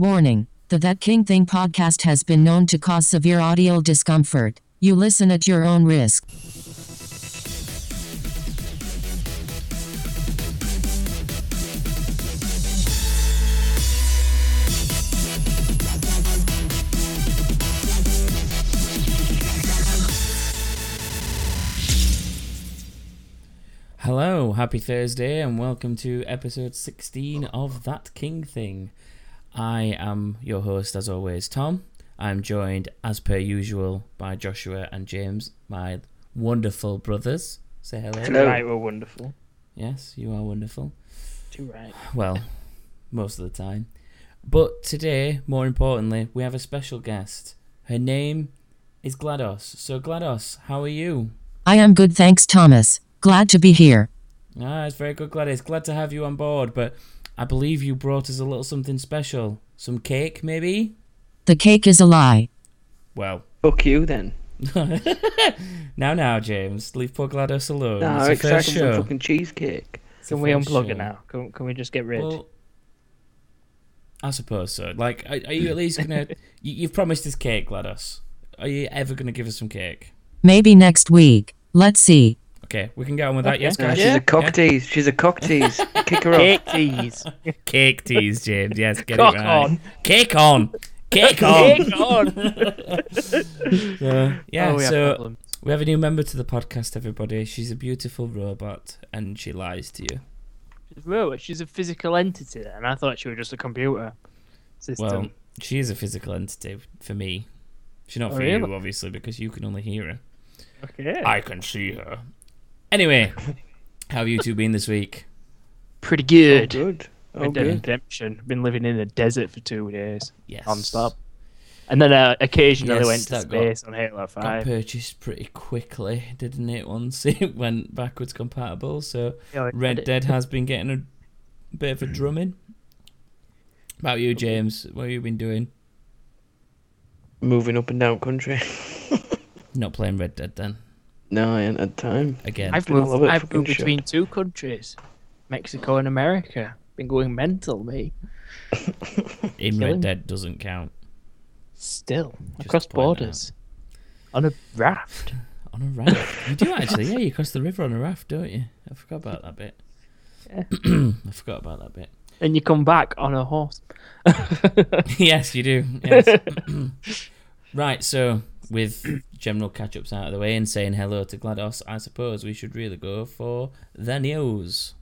Warning The That King Thing podcast has been known to cause severe audio discomfort. You listen at your own risk. Hello, happy Thursday, and welcome to episode 16 of That King Thing. I am your host, as always, Tom. I'm joined, as per usual, by Joshua and James, my wonderful brothers. Say hello. Too right, we're wonderful. Yes, you are wonderful. Too right. Well, most of the time. But today, more importantly, we have a special guest. Her name is GLaDOS. So, GLaDOS, how are you? I am good, thanks, Thomas. Glad to be here. Ah, it's very good, GLaDOS. Glad to have you on board, but I believe you brought us a little something special. Some cake, maybe? The cake is a lie. Well. Fuck you then. now, now, James. Leave poor GLaDOS alone. No, it's expect some fucking cheesecake. Can we unplug show. it now? Can, can we just get rid? Well, I suppose so. Like, are, are you at least gonna? you, you've promised us cake, GLaDOS. Are you ever gonna give us some cake? Maybe next week. Let's see. Okay, we can get on with that. Okay. Yes, guys. she's a cock tease. She's a cock tease. Kick her off. Cake tease. Cake tease, James. Yes, get Cock it right. on. Cake on. Cake on. Cake on. so, yeah, Oh, we so problems. we have a new member to the podcast, everybody. She's a beautiful robot, and she lies to you. She's a robot. She's a physical entity, and I thought she was just a computer system. Well, she is a physical entity for me. She's not Oh, for really? you, obviously, because you can only hear her. okay. I can see her. Anyway, how have you two been this week? Pretty Oh, good. good. Oh, Red Dead good. Redemption. Been living in the desert for two days, Yes. non-stop. And then uh, occasionally Yes, went to that got- space on Halo 5. Got purchased pretty quickly, didn't it? Once it went backwards compatible, so Yeah, Red. Dead has been getting a bit of a drumming. About you, James, what have you been doing? Moving up and down country. Not playing Red Dead then no, I ain't had time. again. I've been all moved. I've fucking moved between two countries, Mexico and America. Been going mental, me. In killing. Red Dead doesn't count Still Just across to out. borders on a raft. on a raft. you do actually, yeah. You cross the river on a raft, don't you? I forgot about that bit. Yeah. I forgot about that bit. and you come back on a horse. yes, you do. Yes. right, so with general catch ups out of the way and saying hello to GLaDOS, I suppose we should really go for the news.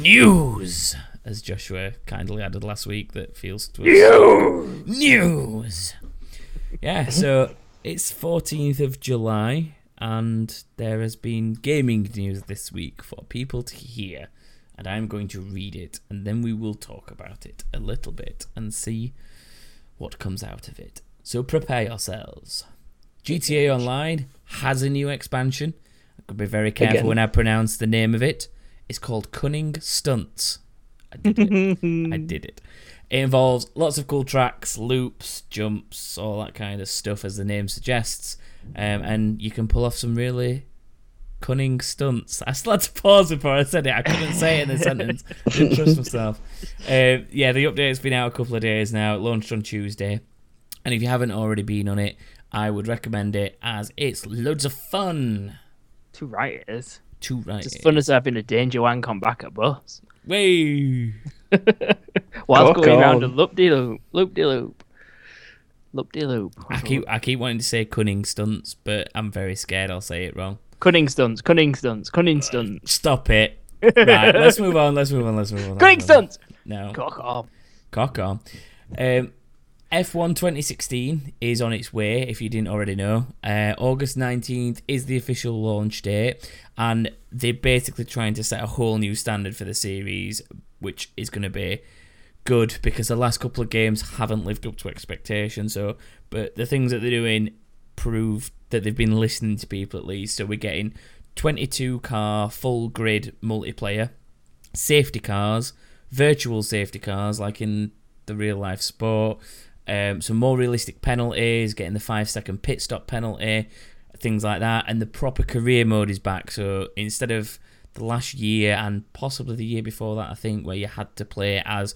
News! As Joshua kindly added last week, that feels to us. News! Yeah, so it's 14th of July, and there has been gaming news this week for people to hear. And I'm going to read it, and then we will talk about it a little bit and see what comes out of it. So prepare yourselves. GTA Online has a new expansion. I could be very careful Again. when I pronounce the name of it. It's called Cunning Stunts. I did it. I did it. It involves lots of cool tracks, loops, jumps, all that kind of stuff, as the name suggests. Um, and you can pull off some really cunning stunts. I still had to pause before I said it. I couldn't say it in the sentence. Didn't trust myself. Um, yeah, the update's been out a couple of days now. It launched on Tuesday. And if you haven't already been on it, I would recommend it as it's loads of fun. Too right it is. To right. It's as fun as having a danger one come back at bus. Way. Whilst Cock going round a loop de loop, loop de loop, loop de loop. I keep I keep wanting to say cunning stunts, but I'm very scared I'll say it wrong. Cunning stunts, cunning stunts, cunning stunts, Stop it. Right, let's move on. Let's move on. Let's move on. cunning stunts. No. Cock off. Cock on. Um, F1 2016 is on its way, if you didn't already know. Uh, August 19th is the official launch date, and they're basically trying to set a whole new standard for the series, which is going to be good because the last couple of games haven't lived up to expectations. So, but the things that they're doing prove that they've been listening to people at least. So we're getting 22 car full grid multiplayer, safety cars, virtual safety cars like in the real life sport, um, some more realistic penalties, getting the five second pit stop penalty, things like that, and the proper career mode is back. So instead of the last year and possibly the year before that, I think, where you had to play as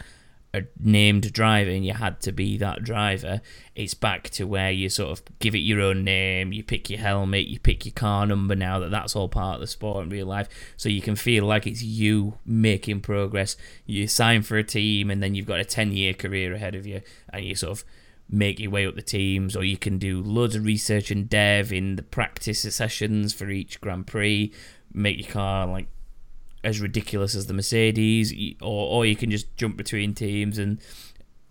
a named driver and you had to be that driver. It's back to where you sort of give it your own name, you pick your helmet, you pick your car number now that that's all part of the sport in real life. So you can feel like it's you making progress. You sign for a team and then you've got a 10 year career ahead of you and you sort of make your way up the teams, or you can do loads of research and dev in the practice sessions for each Grand Prix, make your car like as ridiculous as the Mercedes, or or you can just jump between teams and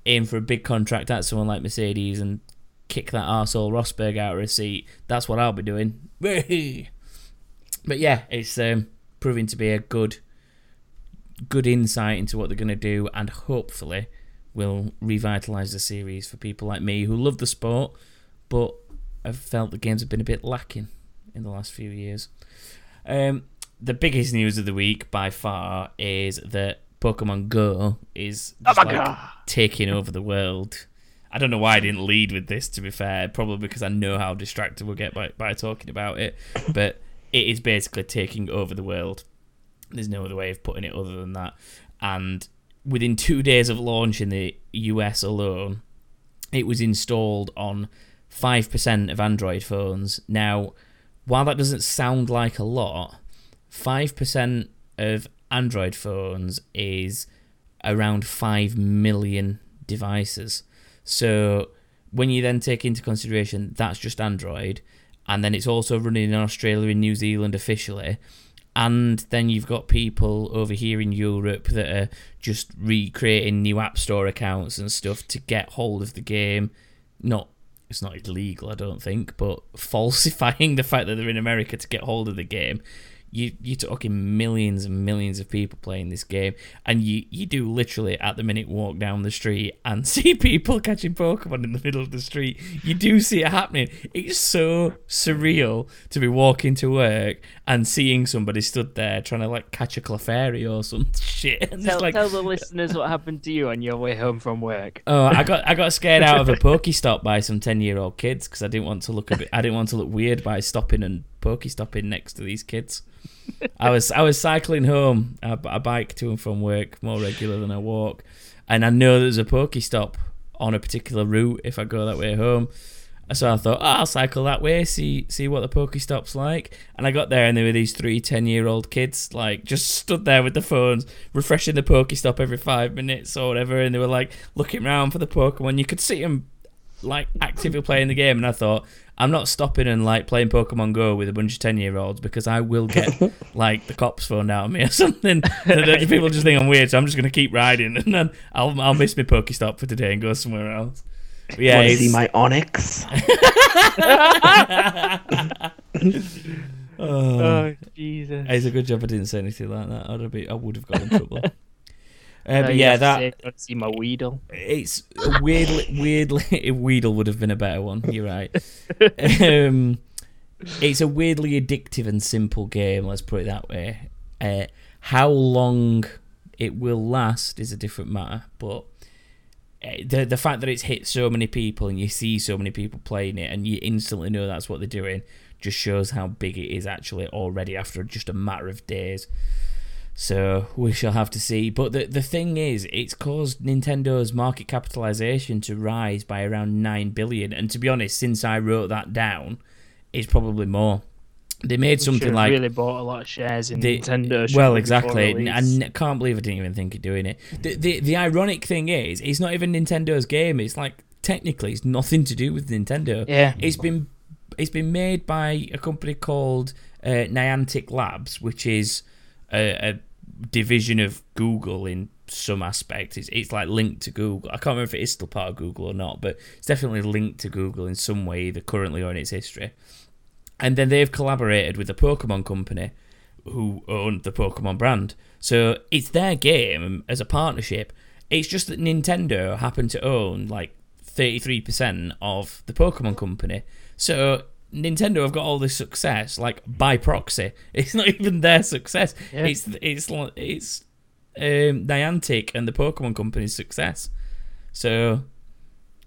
aim for a big contract at someone like Mercedes and kick that arsehole Rosberg out of a seat. That's what I'll be doing. but yeah, it's um, proving to be a good good insight into what they're going to do, and hopefully will revitalise the series for people like me who love the sport, but I've felt the games have been a bit lacking in the last few years. Um, the biggest news of the week by far is that Pokemon Go is oh like taking over the world. I don't know why I didn't lead with this. To be fair, probably because I know how distracted we'll get by by talking about it. But it is basically taking over the world. There's no other way of putting it other than that. And within two days of launch in the US alone, it was installed on 5% of Android phones. Now, while that doesn't sound like a lot, 5% of Android phones is around 5 million devices. So, when you then take into consideration that's just Android, and then it's also running in Australia and New Zealand officially, and then you've got people over here in Europe that are just recreating new App Store accounts and stuff to get hold of the game. Not it's not illegal, I don't think, but falsifying the fact that they're in America to get hold of the game you you're talking millions and millions of people playing this game, and you you do literally at the minute walk down the street and see people catching Pokemon in the middle of the street. You do see it happening. It's so surreal to be walking to work and seeing somebody stood there trying to like catch a Clefairy or some shit. And tell, like, tell the listeners what happened to you on your way home from work. Oh, I got I got scared out of a Pokestop by some ten year old kids because I didn't want to look a bit. I didn't want to look weird by stopping and Pokestopping next to these kids. I was I was cycling home. I, I bike to and from work more regular than I walk, and I know there's a Pokestop on a particular route if I go that way home. So I thought, oh, I'll cycle that way, see see what the Pokestop's like. And I got there, and there were these three 10 year old kids, like, just stood there with the phones, refreshing the Pokestop every five minutes or whatever. And they were, like, looking around for the Pokemon. You could see them, like, actively playing the game. And I thought, I'm not stopping and like playing Pokemon Go with a bunch of ten year olds because I will get like the cops phoned out of me or something. And people just think I'm weird, so I'm just gonna keep riding and then I'll I'll miss my Pokestop for today and go somewhere else. But yeah, Want to see my Onix? oh, oh, Jesus! It's a good job I didn't say anything like that. I'd have been, I would have got in trouble. Uh, but yeah, that. Say, see my Weedle. It's weirdly, weirdly, Weedle would have been a better one. You're right. um, it's a weirdly addictive and simple game. Let's put it that way. Uh, how long it will last is a different matter, but the the fact that it's hit so many people and you see so many people playing it and you instantly know that's what they're doing just shows how big it is actually already after just a matter of days. So we shall have to see. But the the thing is, it's caused Nintendo's market capitalization to rise by around nine billion. And to be honest, since I wrote that down, it's probably more. They made something like really bought a lot of shares in they, Nintendo. Well, exactly. I can't believe I didn't even think of doing it. The, the the ironic thing is, it's not even Nintendo's game. It's like technically, it's nothing to do with Nintendo. Yeah, it's been it's been made by a company called uh, Niantic Labs, which is a, a division of Google in some aspect. It's, it's like linked to Google. I can't remember if it is still part of Google or not, but it's definitely linked to Google in some way, either currently or in its history. And then they've collaborated with the Pokemon company who own the Pokemon brand. So it's their game as a partnership. It's just that Nintendo happen to own like 33% of the Pokemon company. So Nintendo have got all this success like by proxy. It's not even their success. Yeah. It's it's it's um, Niantic and the Pokemon Company's success. So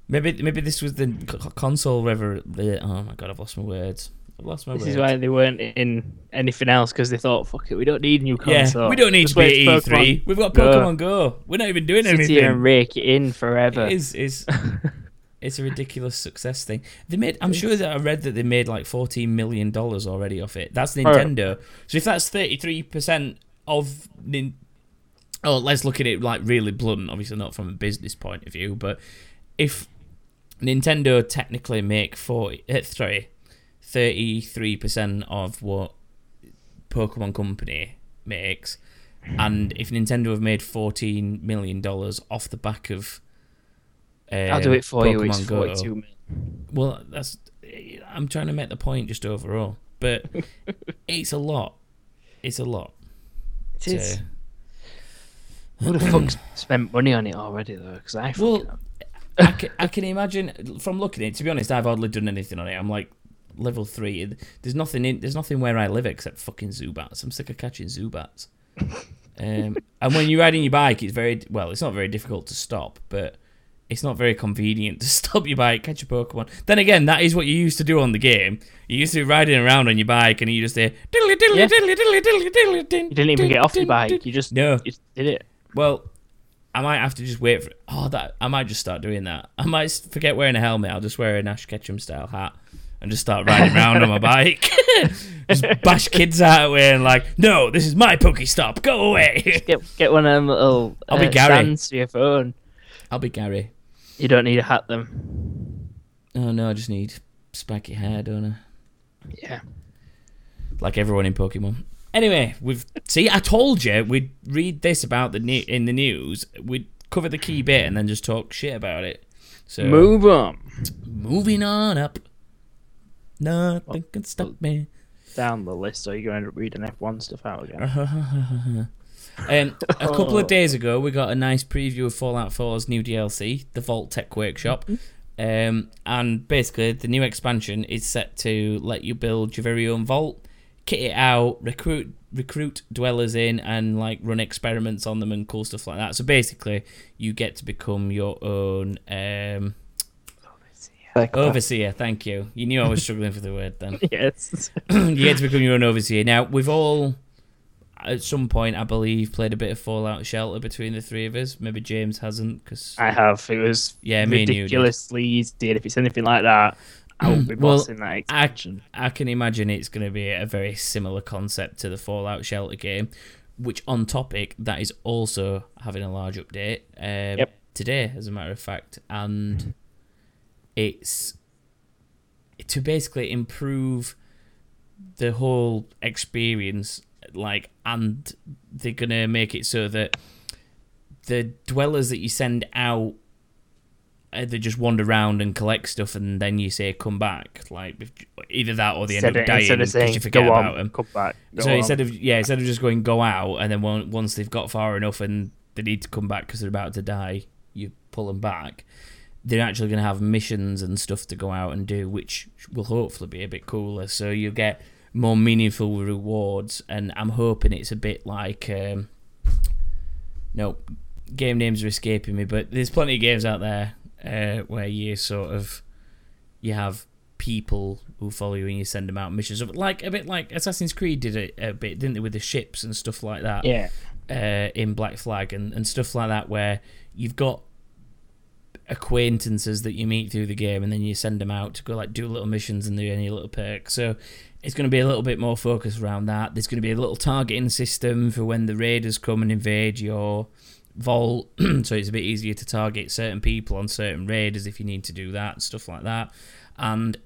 maybe maybe this was the console rever. Oh my god, I've lost my words. I've lost my This is why they weren't in anything else because they thought, "Fuck it, we don't need new Yeah, we don't need Just to be at E3. We've got Pokemon Go. We're not even doing Sit anything. here and rake it in forever." It is is it's a ridiculous success thing. They made I'm sure that I read that they made like fourteen million dollars already off it. That's Nintendo. So if that's thirty three percent of Nin- Oh, let's look at it like really blunt, obviously not from a business point of view, but if Nintendo technically make 40 uh, sorry, 33% of what Pokemon Company makes and if Nintendo have made 14 million dollars off the back of I'll um, do it for you. It's Pokemon Go. Well, that's. I'm trying to make the point just overall, but it's a lot. It's a lot. It to- is. Who the fuck spent money on it already though? Because I Well. I can, I can imagine from looking at it. To be honest, I've hardly done anything on it. I'm like level three. There's nothing in. There's nothing where I live except fucking Zubats. I'm sick of catching Zubats. Um, and when you're riding your bike, it's very well. It's not very difficult to stop, but it's not very convenient to stop your bike, catch a Pokemon. Then again, that is what you used to do on the game. You used to be riding around on your bike, and you just say diddly diddly Yeah. diddly diddly diddly diddly. you didn't even get off your bike. You just No. you just did it. Well, I might have to just wait for. Oh, that I might just start doing that. I might forget wearing a helmet. I'll just wear an Ash Ketchum style hat and just start riding around on my bike. just bash kids out of the way and like, no, this is my Pokestop. Go away. Get get one of them little I'll be uh, Gary. stands for your phone. I'll be Gary. You don't need to hat them. Oh no, I just need spiky hair, don't I? Yeah. Like everyone in Pokemon. Anyway, we've see. I told you we'd read this about the ne- in the news. We'd cover the key bit and then just talk shit about it. So Move on moving on up. Nothing can stop me. down the list, so you're going to read an F1 stuff out again. Um, a couple of days ago, we got a nice preview of Fallout 4's new DLC, the Vault-Tec Workshop. Um, and basically, the new expansion is set to let you build your very own vault, kit it out, recruit recruit dwellers in, and like run experiments on them and cool stuff like that. So basically, you get to become your own um, Like, overseer. Thank you. You knew I was struggling for the word then. yes. you get to become your own overseer. Now, we've all, at some point, I believe, played a bit of Fallout Shelter between the three of us. Maybe James hasn't, because I have. It was Yeah, me and you ridiculously easy. And if it's anything like that, I will be Well, bossing that expansion. I can imagine it's going to be a very similar concept to the Fallout Shelter game, which, on topic, that is also having a large update um, Yep. today, as a matter of fact. And it's to basically improve the whole experience like and they're gonna make it so that the dwellers that you send out uh, they just wander around and collect stuff and then you say come back like either that or they end up of, dying instead because you forget about them come back. So on. instead of yeah instead of just going go out and then once they've got far enough and they need to come back because they're about to die you pull them back they're actually going to have missions and stuff to go out and do which will hopefully be a bit cooler. So you get more meaningful rewards and i'm hoping it's a bit like um no game names are escaping me but there's plenty of games out there uh, where you sort of you have people who follow you and you send them out missions. Like a bit like assassin's creed did it a bit didn't they with the ships and stuff like that? Yeah. uh, in Black Flag and, and stuff like that, where you've got acquaintances that you meet through the game, and then you send them out to go like do little missions and do any little perks. So it's going to be a little bit more focused around that. There's going to be a little targeting system for when the raiders come and invade your vault, so it's a bit easier to target certain people on certain raiders if you need to do that, stuff like that. And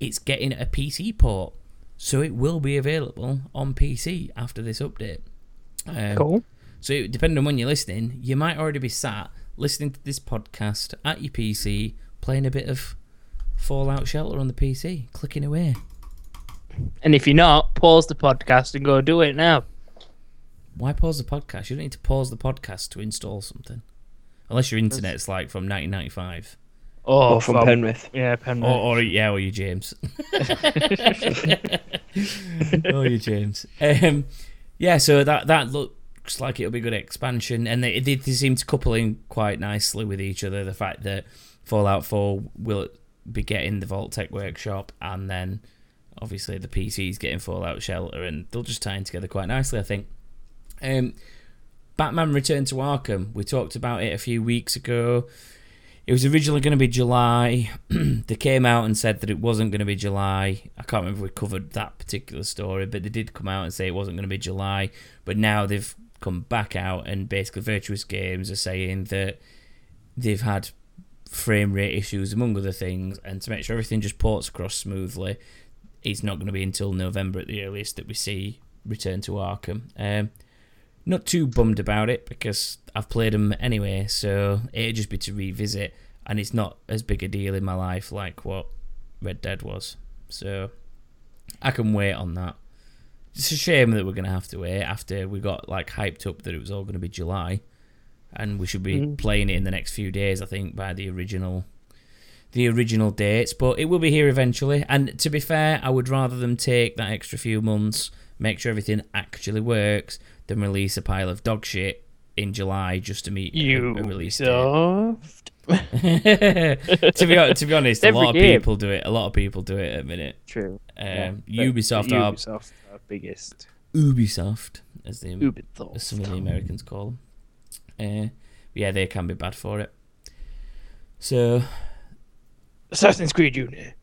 it's getting a PC port, so it will be available on PC after this update. Um, Cool. so depending on when you're listening, you might already be sat listening to this podcast at your PC, playing a bit of Fallout Shelter on the PC, clicking away. And if you're not, pause the podcast and go do it now. Why pause the podcast? You don't need to pause the podcast to install something, unless your internet's like from 1995, Oh, or from Penrith. Yeah, Penrith. or, or yeah, or you James. oh, you James. Um, yeah, so that that looks like it'll be good expansion, and they, they they seem to couple in quite nicely with each other. The fact that Fallout 4 will be getting the Vault-Tec Workshop, and then obviously the PC's getting Fallout Shelter, and they'll just tie in together quite nicely, I think. Um, Batman Return to Arkham. We talked about it a few weeks ago. It was originally going to be July. they came out and said that it wasn't going to be July. I can't remember if we covered that particular story, but they did come out and say it wasn't going to be July. But now they've come back out, and basically, Virtuos Games are saying that they've had frame rate issues, among other things, and to make sure everything just ports across smoothly, it's not going to be until November at the earliest that we see Return to Arkham. Um, not too bummed about it because I've played them anyway, so it'd just be to revisit, and it's not as big a deal in my life like what Red Dead was. So I can wait on that. It's a shame that we're gonna have to wait after we got like hyped up that it was all gonna be July, and we should be Mm. playing it in the next few days. I think by the original, the original dates, but it will be here eventually. And to be fair, I would rather them take that extra few months, make sure everything actually works, than release a pile of dog shit in July just to meet You a release date. soft. to be to be honest, a lot of people do it. A lot of people do it at the minute. True. Um, Yeah, Ubisoft are Ubisoft are biggest. Ubisoft, as the as some of the Americans call them. Uh, yeah, they can be bad for it. So, Assassin's Creed Unity.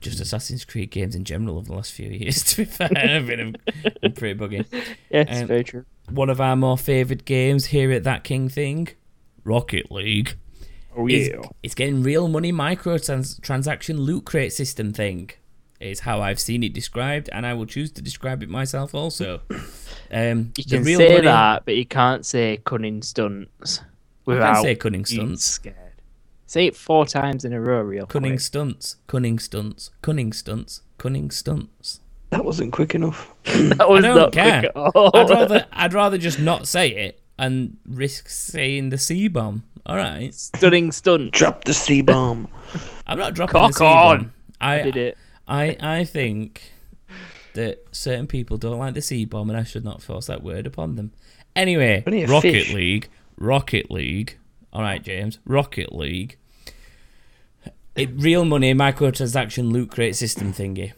just Assassin's Creed games in general over the last few years, to be fair, have been pretty buggy. Yeah, it's Um, very true. One of our more favoured games here at That King Thing, Rocket League. Oh yeah. It's getting real money microtransaction loot crate system thing. Is how I've seen it described, and I will choose to describe it myself also. Um, You can real say money, that, but you can't say cunning stunts I without can say cunning being stunts. scared. Say it four times in a row, real Cunning quick. stunts, cunning stunts, cunning stunts, cunning stunts. That wasn't quick enough. That was don't not care. quick at all. I'd rather I'd rather just not say it and risk saying the C bomb. All right, Stunning stunt. Drop the C bomb. I'm not dropping Cock the C bomb. I did it. I I think that certain people don't like the C bomb, and I should not force that word upon them. Anyway, Rocket fish. League, Rocket League. All right, James, Rocket League. It real money microtransaction loot crate system thingy.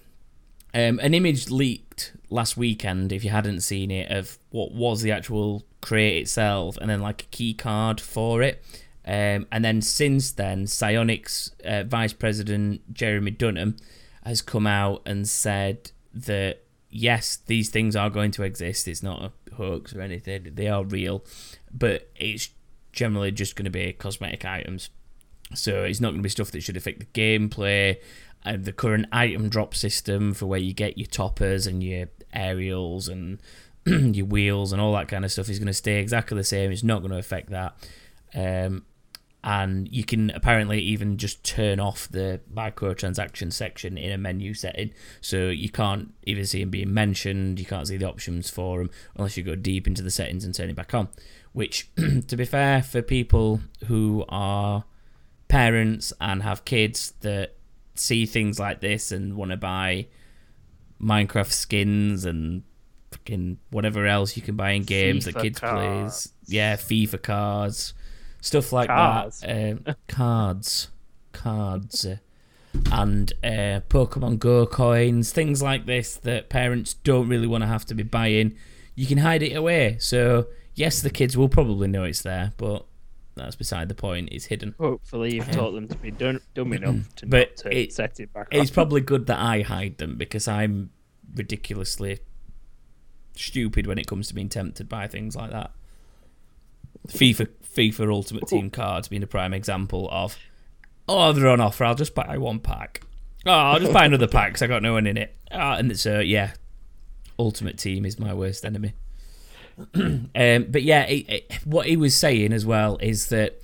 Um, an image leaked last weekend, if you hadn't seen it, of what was the actual crate itself, and then like a key card for it. Um, and then since then, Psyonix uh, Vice President Jeremy Dunham has come out and said that yes, these things are going to exist. It's not a hoax or anything. They are real, but it's generally just going to be cosmetic items. So it's not going to be stuff that should affect the gameplay. And the current item drop system for where you get your toppers and your aerials and your wheels and all that kind of stuff is going to stay exactly the same. It's not going to affect that. Um, and you can apparently even just turn off the microtransaction section in a menu setting, so you can't even see them being mentioned. You can't see the options for them unless you go deep into the settings and turn it back on. Which, to be fair, for people who are parents and have kids that see things like this and want to buy Minecraft skins and fucking whatever else you can buy in games that kids cards. plays, yeah, FIFA cards, stuff like Cards. that, um, cards, cards, uh, and uh, Pokemon Go coins, things like this that parents don't really want to have to be buying. You can hide it away, so yes, the kids will probably know it's there, but that's beside the point. It's hidden. Hopefully, you've taught them to be dumb, dumb enough to But not to it- set it back It's on. probably good that I hide them because I'm ridiculously stupid when it comes to being tempted by things like that. FIFA FIFA Ultimate Team cards being a prime example of oh they're on offer I'll just buy one pack. Oh I'll just buy another pack because I got no one in it. Ah, and so yeah Ultimate Team is my worst enemy. Um, but yeah it, it, what he was saying as well is that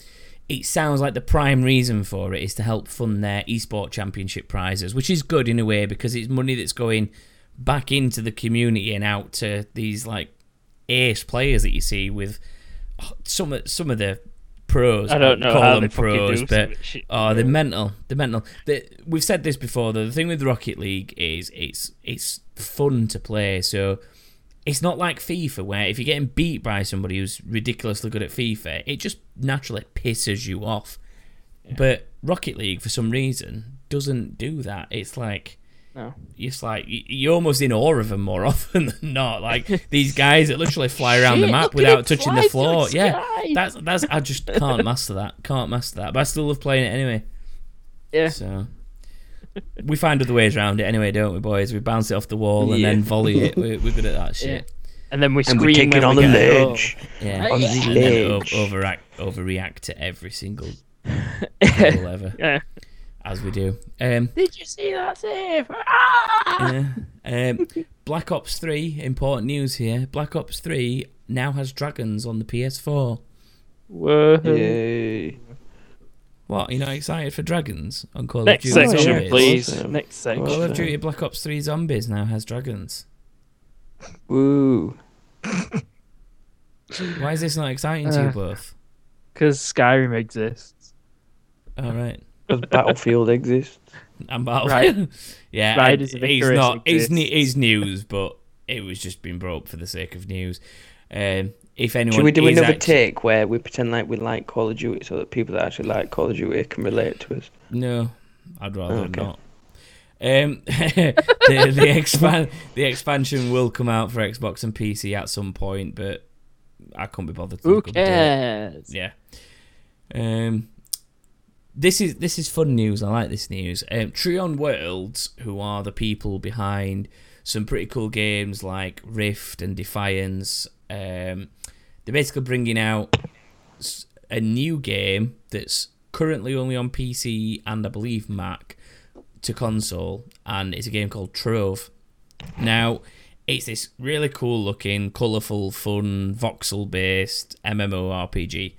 it sounds like the prime reason for it is to help fund their esports championship prizes, which is good in a way because it's money that's going back into the community and out to these like ace players that you see with oh, some of some of the pros. I don't know call how them they pros, but oh, they're mental. They're mental. The, we've said this before. Though the thing with Rocket League is it's it's fun to play. So it's not like FIFA where if you're getting beat by somebody who's ridiculously good at FIFA, it just naturally pisses you off. But Rocket League, for some reason, doesn't do that. It's like No. It's like you're almost in awe of them more often than not. Like these guys that literally fly around the map without touching the floor. the Yeah, that's that's. I just can't master that. Can't master that. But I still love playing it anyway. Yeah. So we find other ways around it anyway, don't we, boys? We bounce it off the wall and then volley it. We're, we're good at that shit. And then we And scream we take when it on we the get a goal. ledge. Yeah, On the and then o- ledge. overact, overreact to every single level ever, Yeah. As we do. Um, Did you see that save? Ah! yeah. Um, Black Ops Three. Important news here. Black Ops Three now has dragons on the PS4. Whoa. Yay. What? You're not excited for dragons on Call Next of Duty Next section. Zombies? please. Next section. Call of Duty Black Ops 3 Zombies now has dragons. Woo. Why is this not exciting to you Uh. both? Because Skyrim exists. All right. Does Battlefield exists. I'm Battlefield. Right. yeah, Riders and of it's not. It's, ne- exists. it's news, but it was just being brought up for the sake of news. Um, if anyone Should we do another act- take where we pretend like we like Call of Duty so that people that actually like Call of Duty can relate to us? No, I'd rather Okay. not. Um, the the expand the expansion will come out for Xbox and PC at some point, but I can't be bothered. to Who look up the date. cares? Yeah. Um, this is this is fun news. I like this news. Um, Trion Worlds, who are the people behind some pretty cool games like Rift and Defiance, um, they're basically bringing out a new game that's currently only on PC and I believe Mac to console, and it's a game called Trove. Now, it's this really cool looking, colourful, fun, voxel based MMORPG.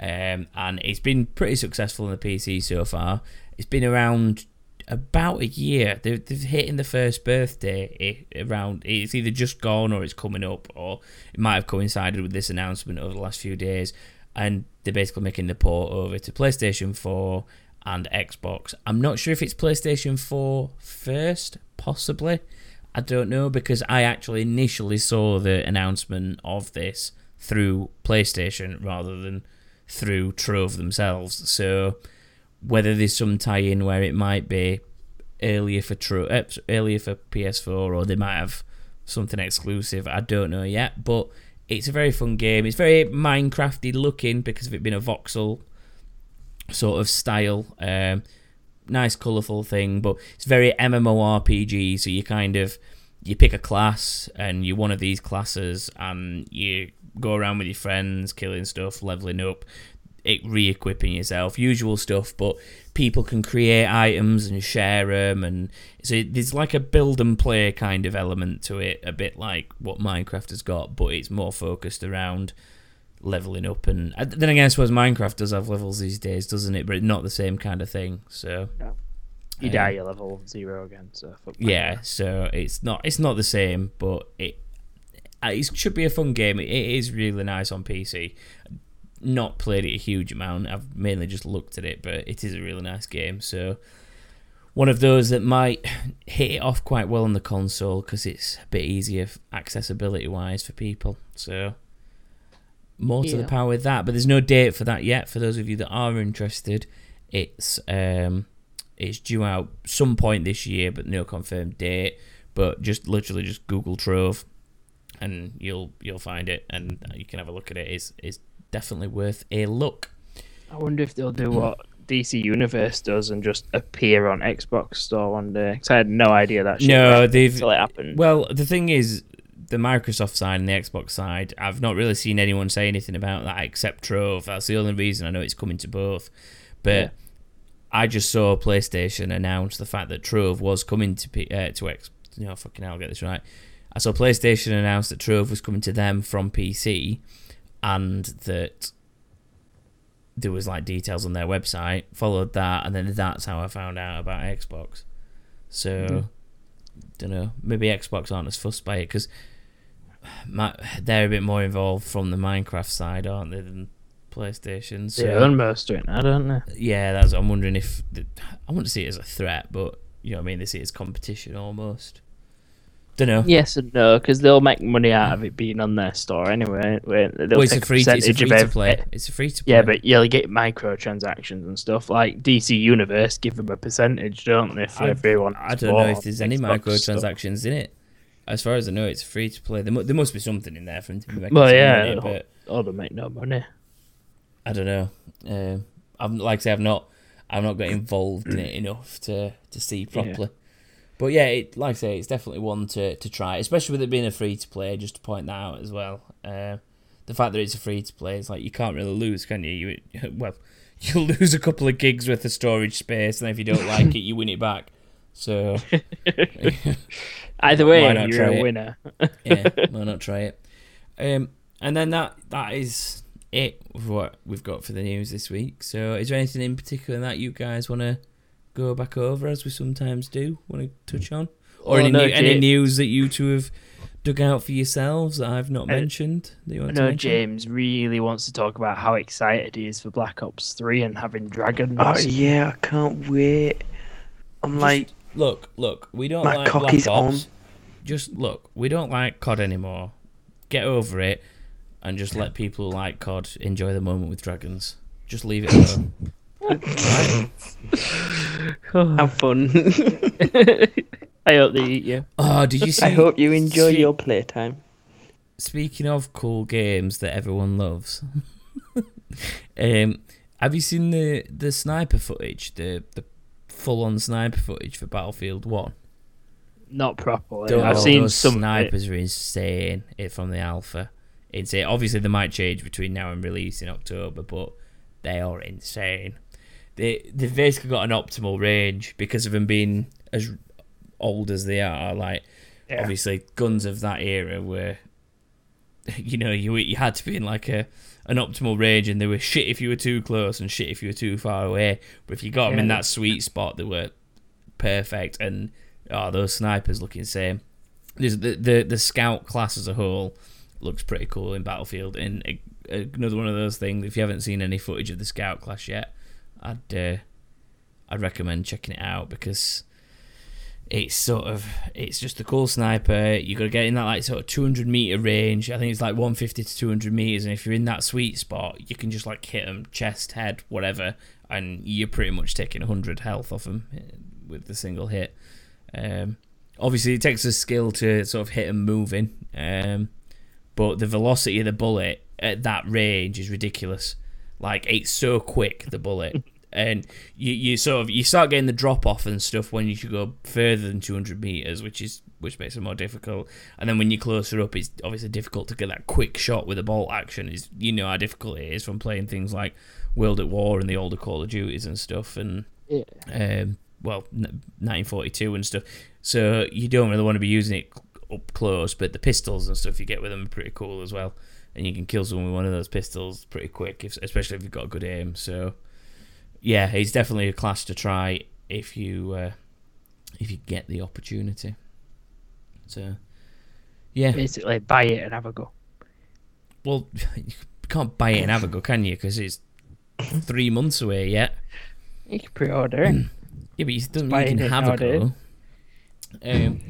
Um, and it's been pretty successful on the PC so far. It's been around about a year. They've, they've hitting the first birthday i- around. It's either just gone or it's coming up, or it might have coincided with this announcement over the last few days. And they're basically making the port over to PlayStation 4 and Xbox. I'm not sure if it's PlayStation 4 first, possibly. I don't know because I actually initially saw the announcement of this through PlayStation rather than through Trove themselves. So whether there's some tie-in where it might be earlier for Trove, earlier for PS4, or they might have something exclusive, I don't know yet. But it's a very fun game. It's very Minecrafty looking because of it being a voxel sort of style. Um, nice colourful thing, but it's very MMORPG. So you kind of you pick a class and you're one of these classes, and you go around with your friends, killing stuff, leveling up, it re-equipping yourself, usual stuff. But people can create items and share them, and so there's like a build and play kind of element to it, a bit like what Minecraft has got, but it's more focused around leveling up and uh, then again I suppose Minecraft does have levels these days doesn't it but it's not the same kind of thing so You Um, die, you're level zero again. So yeah so it's not it's not the same but it it should be a fun game it is really nice on PC not played it a huge amount I've mainly just looked at it but it is a really nice game so one of those that might hit it off quite well on the console because it's a bit easier accessibility wise for people so more to the power with that. But there's no date for that yet. For those of you that are interested, it's um, it's due out some point this year, but no confirmed date. But just literally just Google Trove, and you'll you'll find it, and you can have a look at it. It's it's definitely worth a look. I wonder if they'll do what DC Universe does and just appear on Xbox Store one day. Cause I had no idea that shit No, they've until it happened. Well, the thing is, the Microsoft side and the Xbox side, I've not really seen anyone say anything about that except Trove. That's the only reason I know it's coming to both. But Yeah. I just saw PlayStation announce the fact that Trove was coming to P- uh, to X. No, fucking hell, I'll get this right. I saw PlayStation announce that Trove was coming to them from PC, and that there was like details on their website. Followed that, and then that's how I found out about Xbox. So, hmm. don't know. Maybe Xbox aren't as fussed by it because they're a bit more involved from the Minecraft side, aren't they, than PlayStation? So they own most of it now, don't they? yeah, that's. I'm wondering if the, I wouldn't see it as a threat, but you know what I mean. They see it as competition almost. Don't know. Yes and no, because they'll make money out of it being on their store anyway. They'll Well, it's a free. It's a free to play. It's a free to play. Yeah, but you'll get microtransactions and stuff. Like DC Universe give them a percentage, don't they, for I- everyone? I don't know if there's any Xbox stuff. microtransactions in it. As far as I know, it's free to play. There, mu- there must be something in there for them to be making Well, yeah, money, but Oh, they make no money. I don't know. Um, I'm like I say, I've not, I've not got involved in it enough to to see properly. But yeah, it, like I say, it's definitely one to, to try, especially with it being a free to play. Just to point that out as well. Uh, the fact that it's a free to play, it's like you can't really lose, can you? you? Well, you'll lose a couple of gigs worth of storage space, and if you don't like it, you win it back. So Either way, you're a winner. yeah, why not try it? Um, and then that that is it with what we've got for the news this week. So, is there anything in particular that you guys want to go back over, as we sometimes do, want to touch mm. on, or Oh, any no, new, any news that you two have dug out for yourselves that I've not I- mentioned that you I want to know mention? James really wants to talk about how excited he is for Black Ops 3 and having dragons. Oh yeah, I can't wait. I'm Just like, look, look, we don't My like cock Black is Ops. on. Just look, we don't like COD anymore. Get over it, and just let people who like COD enjoy the moment with dragons. Just leave it alone. Have fun. I hope they eat you. Oh, did you see? I hope you enjoy Spe- your playtime. Speaking of cool games that everyone loves, um, have you seen the the sniper footage, the the full on sniper footage for Battlefield One? Not properly. Those- I've seen those some of it. snipers are insane. It from the alpha. Insane. Obviously, they might change between now and release in October, but they are insane. They they've basically got an optimal range because of them being as old as they are. Like Yeah. obviously, guns of that era were, you know, you you had to be in like a an optimal range, and they were shit if you were too close and shit if you were too far away. But if you got them in that sweet spot, they were perfect. And oh, those snipers look insane. There's the the the scout class as a whole looks pretty cool in Battlefield. And uh, another one of those things. If you haven't seen any footage of the scout class yet, I'd uh, I'd recommend checking it out because it's sort of it's just a cool sniper. You got to get in that like sort of 200 meter range. I think it's like 150 to 200 meters, and if you're in that sweet spot, you can just like hit them chest, head, whatever, and you're pretty much taking 100 health off them with the single hit. Um, obviously, it takes a skill to sort of hit them moving, um, but the velocity of the bullet at that range is ridiculous. Like it's so quick, the bullet. And you, you sort of you start getting the drop off and stuff when you should go further than 200 meters, which is which makes it more difficult. And then when you're closer up, it's obviously difficult to get that quick shot with a bolt action. Is you know how difficult it is from playing things like World at War and the older Call of Duties and stuff. And Yeah. um, well, n- 1942 and stuff. So you don't really want to be using it up close, but the pistols and stuff you get with them are pretty cool as well. And you can kill someone with one of those pistols pretty quick, if, especially if you've got a good aim. So yeah, he's definitely a class to try if you uh, if you get the opportunity. So yeah, Basically, buy it and have a go. well, you can't buy it and have a go, can you? Because it's three months away yet. You can pre-order it. Yeah, but you still you can have a go. Um,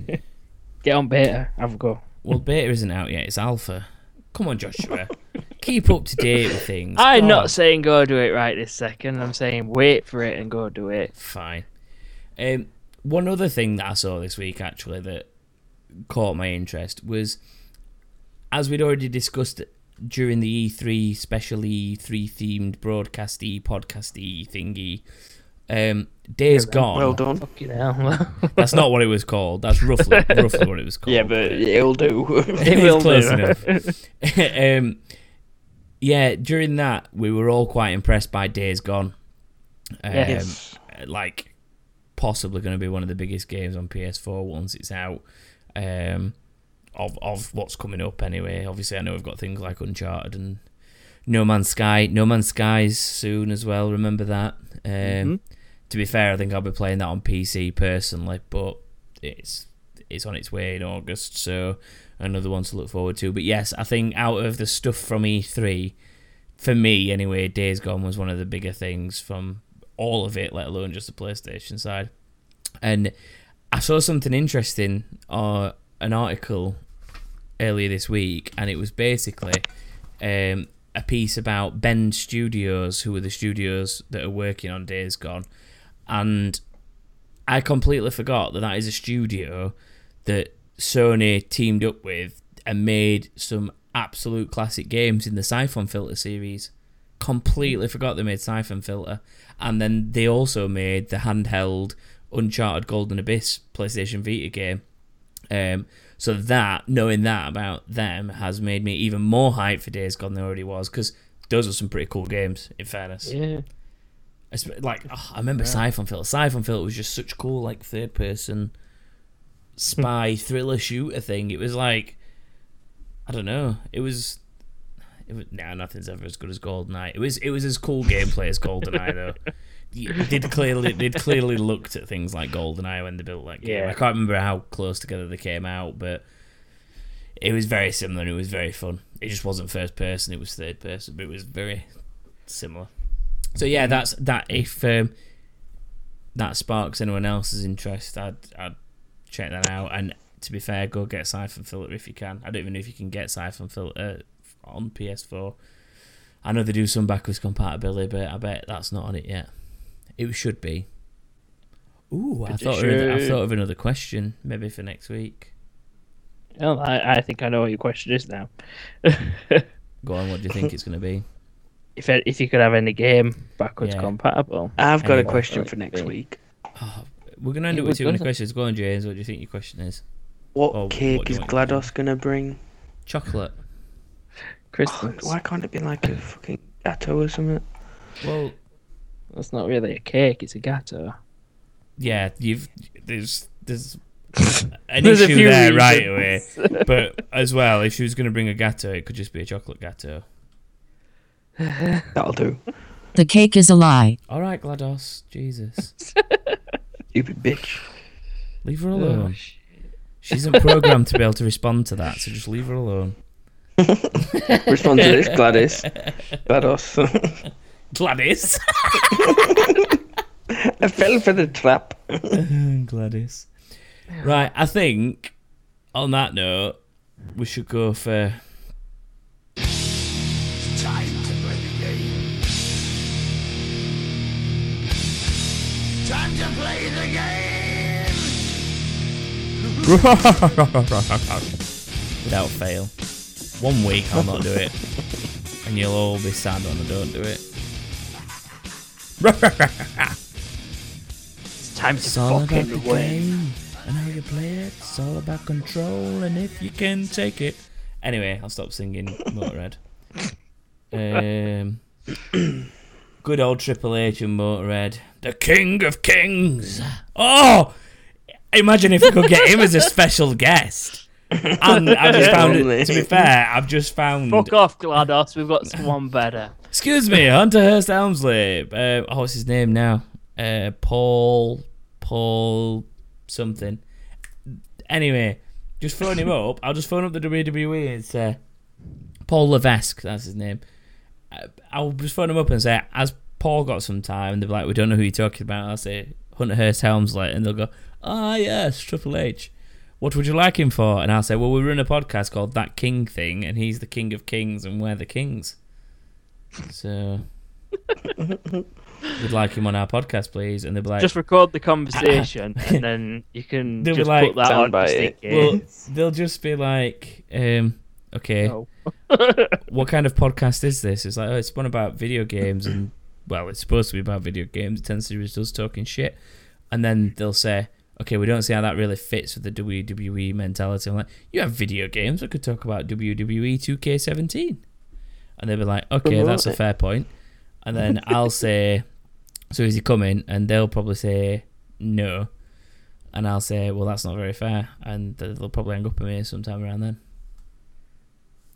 Get on beta, have a go. Well, beta isn't out yet. It's alpha. Come on, Joshua. Keep up to date with things. I'm God. not saying go do it right this second. I'm saying wait for it and go do it. Fine. Um, one other thing that I saw this week, actually, that caught my interest was, as we'd already discussed during the E3 special E3 themed broadcasty podcasty thingy, um, Days Gone. Well done. Fucking hell. That's not what it was called. That's roughly roughly what it was called. Yeah, but it'll do. It will close do. enough. um, yeah, during that we were all quite impressed by Days Gone. Um, Yes. Like possibly going to be one of the biggest games on PS4 once it's out. Um, of of what's coming up anyway. Obviously, I know we've got things like Uncharted and No Man's Sky. No Man's Sky's soon as well. Remember that. Um, Mhm. To be fair, I think I'll be playing that on PC personally, but it's it's on its way in August, so another one to look forward to. But yes, I think out of the stuff from E3, for me anyway, Days Gone was one of the bigger things from all of it, let alone just the PlayStation side. And I saw something interesting uh, an article earlier this week, and it was basically um, a piece about Bend Studios, who are the studios that are working on Days Gone, and I completely forgot that that is a studio that Sony teamed up with and made some absolute classic games in the Siphon Filter series. Completely forgot they made Siphon Filter, and then they also made the handheld Uncharted Golden Abyss PlayStation Vita game. Um, so that knowing that about them has made me even more hyped for Days Gone than I already was because those are some pretty cool games. In fairness, Yeah. Like oh, I remember Siphon Filter. Siphon Filter was just such cool, like third person spy thriller shooter thing. It was like I don't know. It was. It was nah, nothing's ever as good as GoldenEye. It was it was as cool gameplay as GoldenEye though. They'd clearly they'd clearly looked at things like GoldenEye when they built that game. Yeah. I can't remember how close together they came out, but it was very similar. and It was very fun. It just wasn't first person; it was third person, but it was very similar. So yeah, that's that. If um, that sparks anyone else's interest, I'd I'd check that out. And to be fair, go get Siphon Filter if you can. I don't even know if you can get Siphon Filter uh, on PS4. I know they do some backwards compatibility, but I bet that's not on it yet. It should be. Ooh, I Pretty thought of, I thought of another question, maybe for next week. Well, I, I think I know what your question is now. Go on, what do you think it's going to be? if if you could have any game backwards Yeah. compatible, I've got a question for next yeah. week. Oh, We're going to end It up with was too many good. questions. Go on, James. What do you think your question is? What Oh, what cake do you is want to? GLaDOS gonna bring? Chocolate. Oh, Christmas. why can't it be like a fucking gatto or something? Well, That's not really a cake; it's a gatto. yeah, you've there's there's an There's a issue few there right away. reasons. But as well, if she was going to bring a gatto, it could just be a chocolate gatto. That'll do. The cake is a lie. All right, Glados. Jesus, Stupid bitch. leave her Oh, alone. She isn't programmed to be able to respond to that, so just leave her alone. Respond to this, Gladys. GLaDOS. Gladys. I fell for the trap. Gladys. Right, I think on that note, we should go for Time to play the game. Time to play without fail. One week I'll not do it, and you'll all be sad when I don't do it. It's time to It's all about the win. game and how you play it. It's all about control and if you can take it. Anyway, I'll stop singing Motorhead. Um, good old Triple H and Motorhead, the King of Kings. Oh, imagine if we could get him as a special guest. And I just found it. To be fair, I've just found. Fuck off, GLaDOS. We've got someone better. Excuse me, Hunter Hearst Helmsley. Uh, oh, what's his name now? Uh, Paul. Paul. Something. Anyway, just phone him up. I'll just phone up the WWE and say, Paul Levesque, that's his name. Uh, I'll just phone him up and say, Has Paul got some time? And they'll be like, We don't know who you're talking about. I'll say, Hunter Hearst Helmsley. And they'll go, Ah, yes, Triple H. What would you like him for? And I'll say, Well, we run a podcast called That King Thing, and he's the King of Kings, and we're the Kings. So we'd like him on our podcast, please. And they'll be like, Just record the conversation, and then you can They'll be just like- put that on. Soundbite it. well, they'll just be like, um, okay, No. what kind of podcast is this? It's like, oh, it's one about video games, and well, it's supposed to be about video games. Ten series does talking shit, and then they'll say, okay, we don't see how that really fits with the WWE mentality. I'm like, you have video games. We could talk about WWE 2K17, and they'll be like, okay, Promote that's a fair point. And then I'll say, so is he coming? And they'll probably say no. And I'll say, well, that's not very fair. And they'll probably hang up on me sometime around then.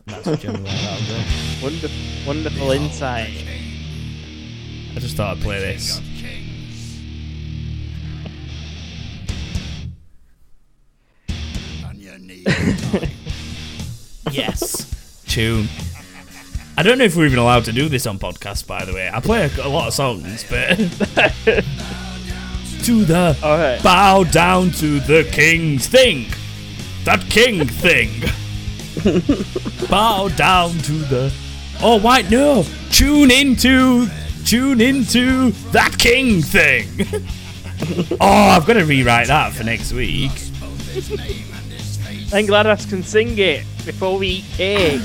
And that's generally how that'll go. Wonderful, wonderful insight. I just thought I'd play this. Yes. Tune. I don't know if we're even allowed to do this on podcast, by the way. I play a, a lot of songs, but. to the right. bow down to the king's thing. that king thing. Bow down to the. Oh, wait, no. Tune into. Tune into that king thing. oh, I've got to rewrite that for next week. I'm glad I can sing it before we eat cake.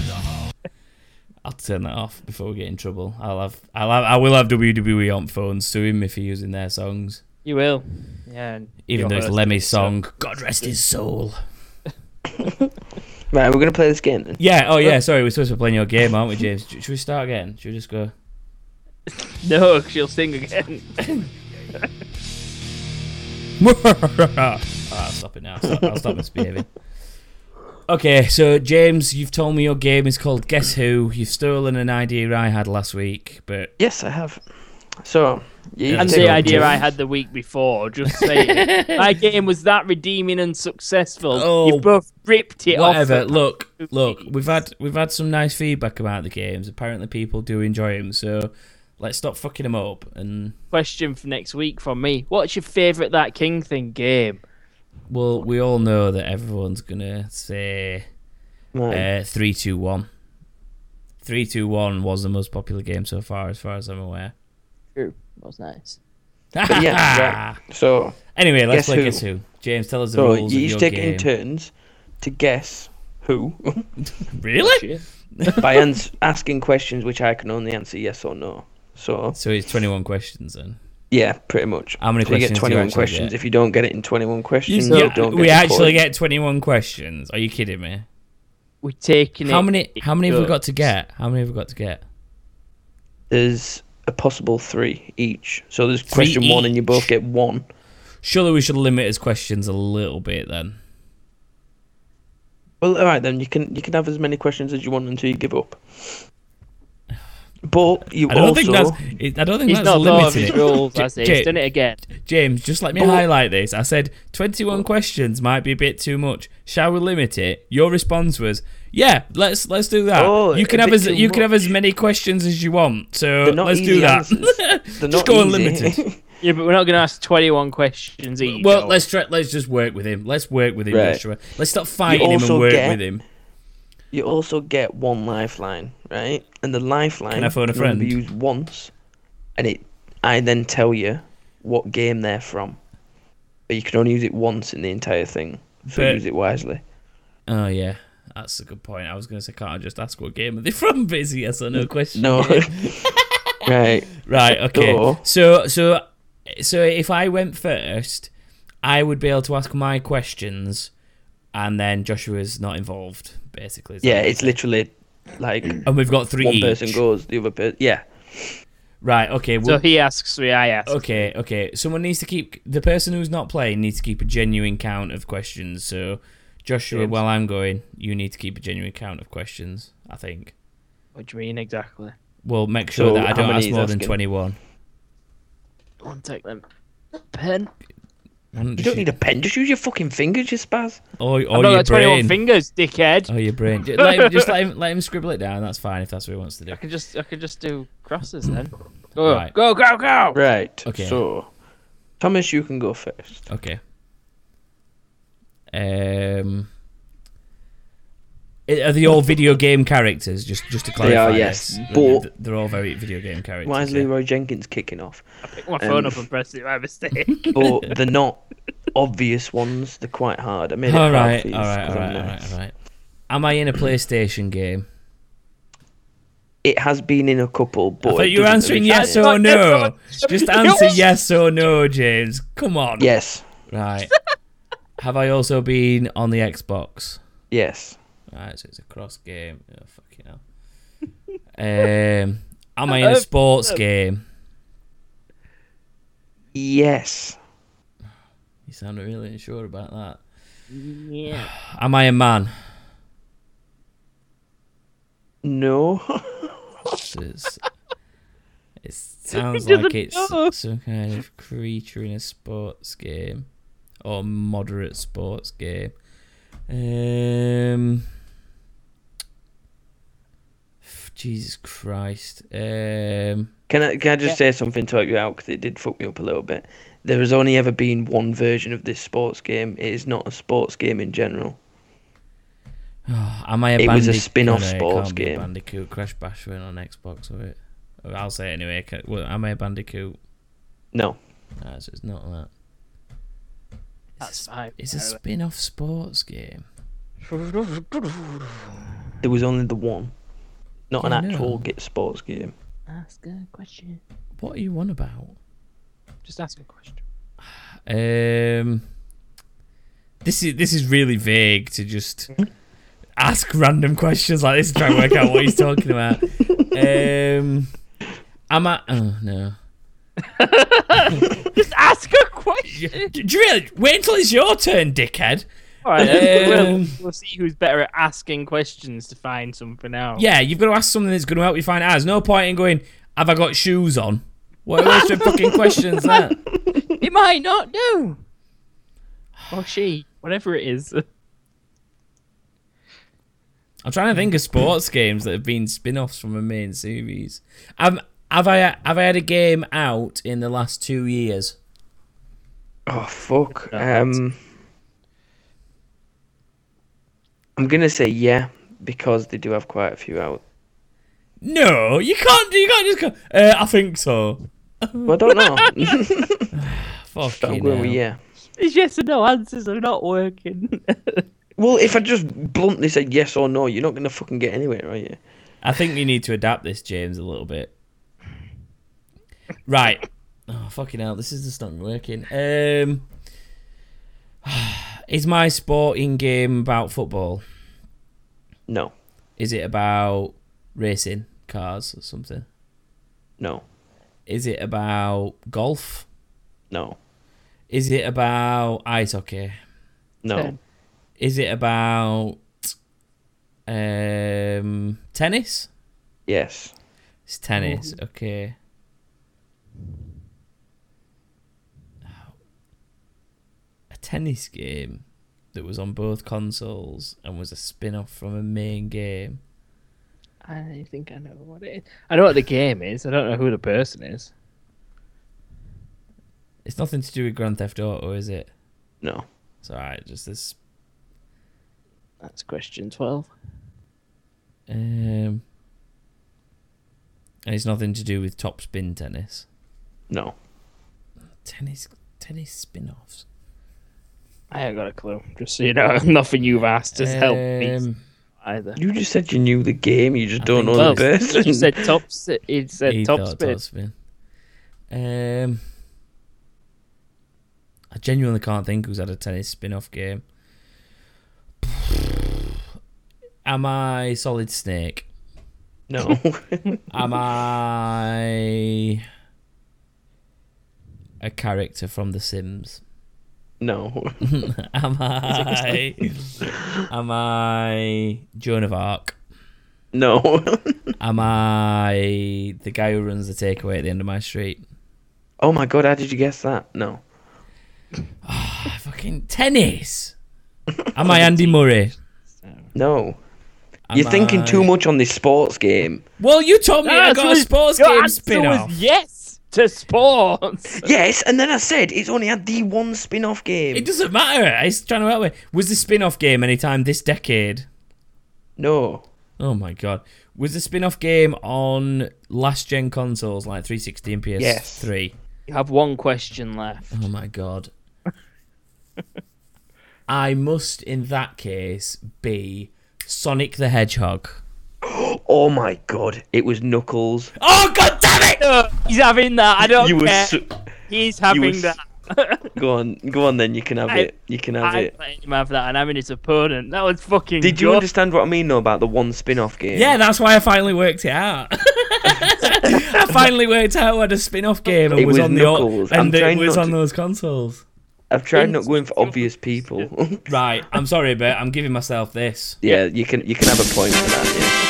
I'll turn that off before we get in trouble. I'll have, I'll have, I will have WWE on phones to him if he's using their songs, You will. Yeah. even though it's Lemmy's it, so- song. God rest his soul. Right, we're gonna play this game then. Yeah. Oh yeah. Sorry, we're supposed to be playing your game, aren't we, James? Should we start again? Should we just go? No, she'll sing again. Alright, I'll ah, stop it now. I'll stop, I'll stop misbehaving. Okay, so James, you've told me your game is called Guess Who. You've stolen an idea I had last week, but Yes, I have. So, you and the over. idea I had the week before, just saying. My game was that redeeming and successful. Oh, you both ripped it whatever. off. Whatever. Look, look, we've had we've had some nice feedback about the games. Apparently, people do enjoy them. So let's stop fucking them up. And Question for next week from me. What's your favourite That King Thing game? Well, we all know that everyone's gonna say uh, three, two, one. Three, two, one was the most popular game so far, as far as I'm aware. True. That was nice. yeah, right. So, Anyway, let's Guess play Who? Guess Who. James, tell us the so rules you of each your take game. in turns to guess who Really? by ans- asking questions which I can only answer yes or no. So, So it's 21 questions then. Yeah, pretty much. How many so you questions get do you 21 questions. get? If you don't get it in 21 questions, Yeah, you don't we the actually point. get 21 questions. Are you kidding me? We're taking How it. many how many have we got to get? How many have we got to get? There's a possible three each. So there's Three question one, and you both get one. Surely we should limit his questions a little bit then. Well, all right then. You can you can have as many questions as you want until you give up. But you I don't also think that's it- I don't think He's that's not thought of limiting his rules, has he? J- He's done it again. James, just let me But- highlight this. I said 21 questions might be a bit too much. Shall we limit it? Your response was, "Yeah, let's let's do that. Oh, you can have as too you can have as many questions as you want. So let's do that. answers. They're just go easy. unlimited. Yeah, but we're not going to ask 21 questions each. Well, let's try, let's just work with him. Let's work with him, Right. Joshua. Let's stop fighting him and work get- with him. you also get one lifeline, right? And the lifeline Can I phone a can only be used once, and it I then tell you what game they're from. But you can only use it once in the entire thing, so But- use it wisely. Oh yeah, that's a good point. I was going to say, can't I just ask what game are they from? But it's a yes or no question. No, right? Right. Okay. So so so if I went first, I would be able to ask my questions, and then Joshua's not involved. Basically. Is that Yeah, what it's literally like? And we've got three one each. person goes, the other person. Yeah, Right. Okay. So he asks, we I ask. okay. Okay. Someone needs to keep the person who's not playing needs to keep a genuine count of questions. So. Joshua, James. while I'm going, you need to keep a genuine count of questions. I think. What do you mean exactly? Well, make sure So that I don't ask is more than asking? twenty-one. One take them. Pen. Why you don't need a pen. Just use your fucking fingers, you spaz. or, I've or not your got 21 brain. fingers, dickhead. Oh, your brain. Just let him, just let him let him scribble it down. That's fine if that's what he wants to do. I can just I can just do crosses then. Go, Right. go, go, go! Right. Okay. So, Thomas, you can go first. Okay. Um. I- Are they all video game characters? Just, just to clarify. They are, yes. this. But- They're- they're all very video game characters. Why is yeah. Leeroy Jenkins kicking off? I picked my phone Um, up and pressed it by mistake. But they're not obvious ones. They're quite hard. I made it All hard right, for all you right, all 'cause I'm right, all nice. right, all right. Am I in a PlayStation game? It has been in a couple, but I thought you were answering yes count. or no. Just answer yes or no, James. Come on. Yes. Right. Have I also been on the Xbox? Yes. Right, so it's a cross game. Oh, fucking hell. Um, am I in a sports game? Yes. You sound really unsure about that. yeah. Am I a man? No. Is- it sounds doesn't like it's know. some kind of creature in a sports game or moderate sports game. Um, Jesus Christ. Um, Can I can I just Yeah. say something to help you out because it did fuck me up a little bit. There has only ever been one version of this sports game. It is not a sports game in general. Am I a bandicoot? It was a spin-off no, no, it sports can't be a game. Bandicoot Crash Bash went on Xbox, or it? I'll say it anyway. Ca- well, Am I a Bandicoot? No. Ah, so it's not that. That's fine. It's a spin-off sports game. There was only the one. Not an actual know. get sports game. Ask a question. What are you on about? Just ask a question. Um, this is this is really vague to just ask random questions like this to try and work out what he's talking about. Um, I'm at Oh no. Just ask a question. Do you really wait until it's your turn, dickhead? All right, then. we'll, Um, we'll see who's better at asking questions to find something out. Yeah, you've got to ask something that's going to help you find out. There's no point in going, "Have I got shoes on?" What what's your fucking questions that? It might not do. Or she, whatever it is. I'm trying to think of sports games that have been spin-offs from a main series. Um, have I have I had a game out in the last two years? Oh fuck. Um, I'm gonna say yeah because they do have quite a few out. No, you can't. You can't just go. Uh, I think so. But I don't know. Fuck I'm you going with yeah. These yes or no answers are not working. Well, if I just bluntly said yes or no, you're not gonna fucking get anywhere, are you? I think you need to adapt this, James, a little bit. Right. Oh fucking hell! This is just not working. Um, is my sporting game about football? No, Is it about racing cars or something? no, Is it about golf? no, Is it about ice hockey? no, Ten. Is it about um tennis? yes, It's tennis. Okay. Tennis game that was on both consoles and was a spin-off from a main game. I think I know what it is. I know what the game is. I don't know who the person is. It's nothing to do with Grand Theft Auto, is it? no. It's alright, just this That's question 12. um and it's nothing to do with top spin tennis. No. Tennis tennis spin-offs. I ain't got a clue. Just so you know, nothing you've asked has helped me Um, either. You just said you knew the game. You just I don't think- know Well, the person. you said top. s- It said he top thought spin. top spin. Um, I genuinely can't think who's had a tennis spin-off game. Am I Solid Snake? no. Am I a character from The Sims? No. am I? am I Joan of Arc? No. Am I the guy who runs the takeaway at the end of my street? oh my god, how did you guess that? No. Oh, Fucking tennis. Am I Andy Murray? No. Am You're thinking I- too much on this sports game. Well, you told me I Ah, got so a sports game answer spin off. yes to sports. Yes, and then I said it's only had the one spin off game. It doesn't matter. It's trying to help me. Was the spin off game anytime this decade? No. Oh my god. Was the spin off game on last gen consoles like 360 and PS3? Yes. You have one question left. Oh my god. I must, in that case, be Sonic the Hedgehog. Oh my god, it was Knuckles. Oh god damn it! No, he's having that. I don't you were care. so... He's having was- that. Go on, go on then, you can have I- it. You can have I'm it. letting him have that, and having his opponent. That was fucking. Did you good. understand what I mean though about the one spin off game? Yeah, that's why I finally worked it out. I finally worked out what a spin-off game and It was, was on the o- Knuckles. I'm and it trying was on to- those consoles. I've tried not going for obvious people. Right, I'm sorry, but I'm giving myself this. yeah, you can you can have a point for that, yeah.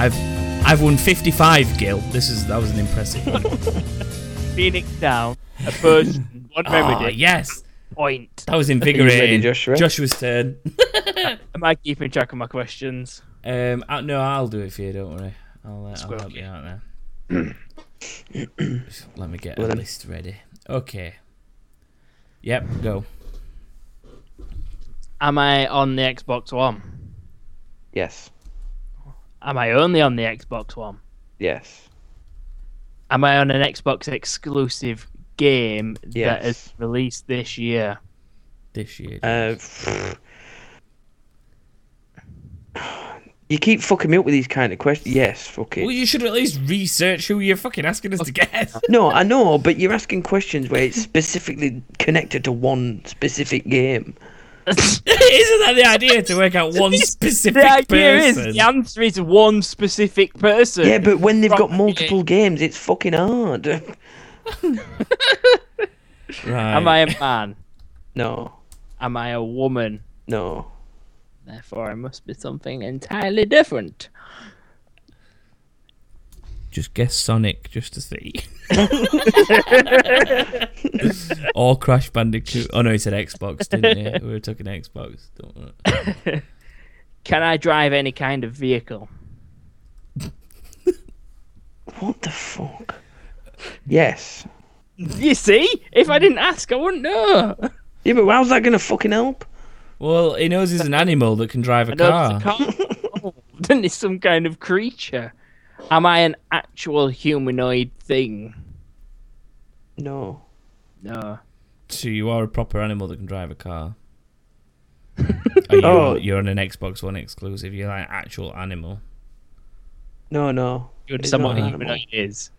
I've I've won 55, Gil. This is that was an impressive one. Phoenix down. A person. One oh, remedy. yes, Point. that was ready, invigorating. Joshua? Joshua's turn. Am I keeping track of my questions? Um, uh, no, I'll do it for you. Don't worry. I'll, uh, I'll help you out there. Let me get Well a list ready. Okay. Yep, go. Am I on the Xbox One? Yes. Am I only on the Xbox One? Yes. Am I on an Xbox exclusive game that Yes. is released this year? This year. Uh, you keep fucking me up with these kind of questions. Yes, fuck it. well, you should at least research who you're fucking asking us to guess. No, I know, but you're asking questions where it's specifically connected to one specific game. Isn't that the idea to work out one specific The idea person? is the answer is one specific person. Yeah, but when they've got Right. multiple games, it's fucking hard. Right. Am I a man? No, Am I a woman? no. Therefore, I must be something entirely different. Just guess Sonic just to see. or Crash Bandicoot. Oh no, he said Xbox, didn't he? We were talking Xbox. Don't worry. Can I drive any kind of vehicle? What the fuck? Yes. You see, if I didn't ask, I wouldn't know. Yeah, but how's that gonna fucking help? Well, he knows he's an animal that can drive a I car. a car. Then it's some kind of creature. Am I an actual humanoid thing? No. No. So you are a proper animal that can drive a car. Are you Oh. you're on an Xbox One exclusive. You're like an actual animal. No, no. You're It's someone not an humanoid is.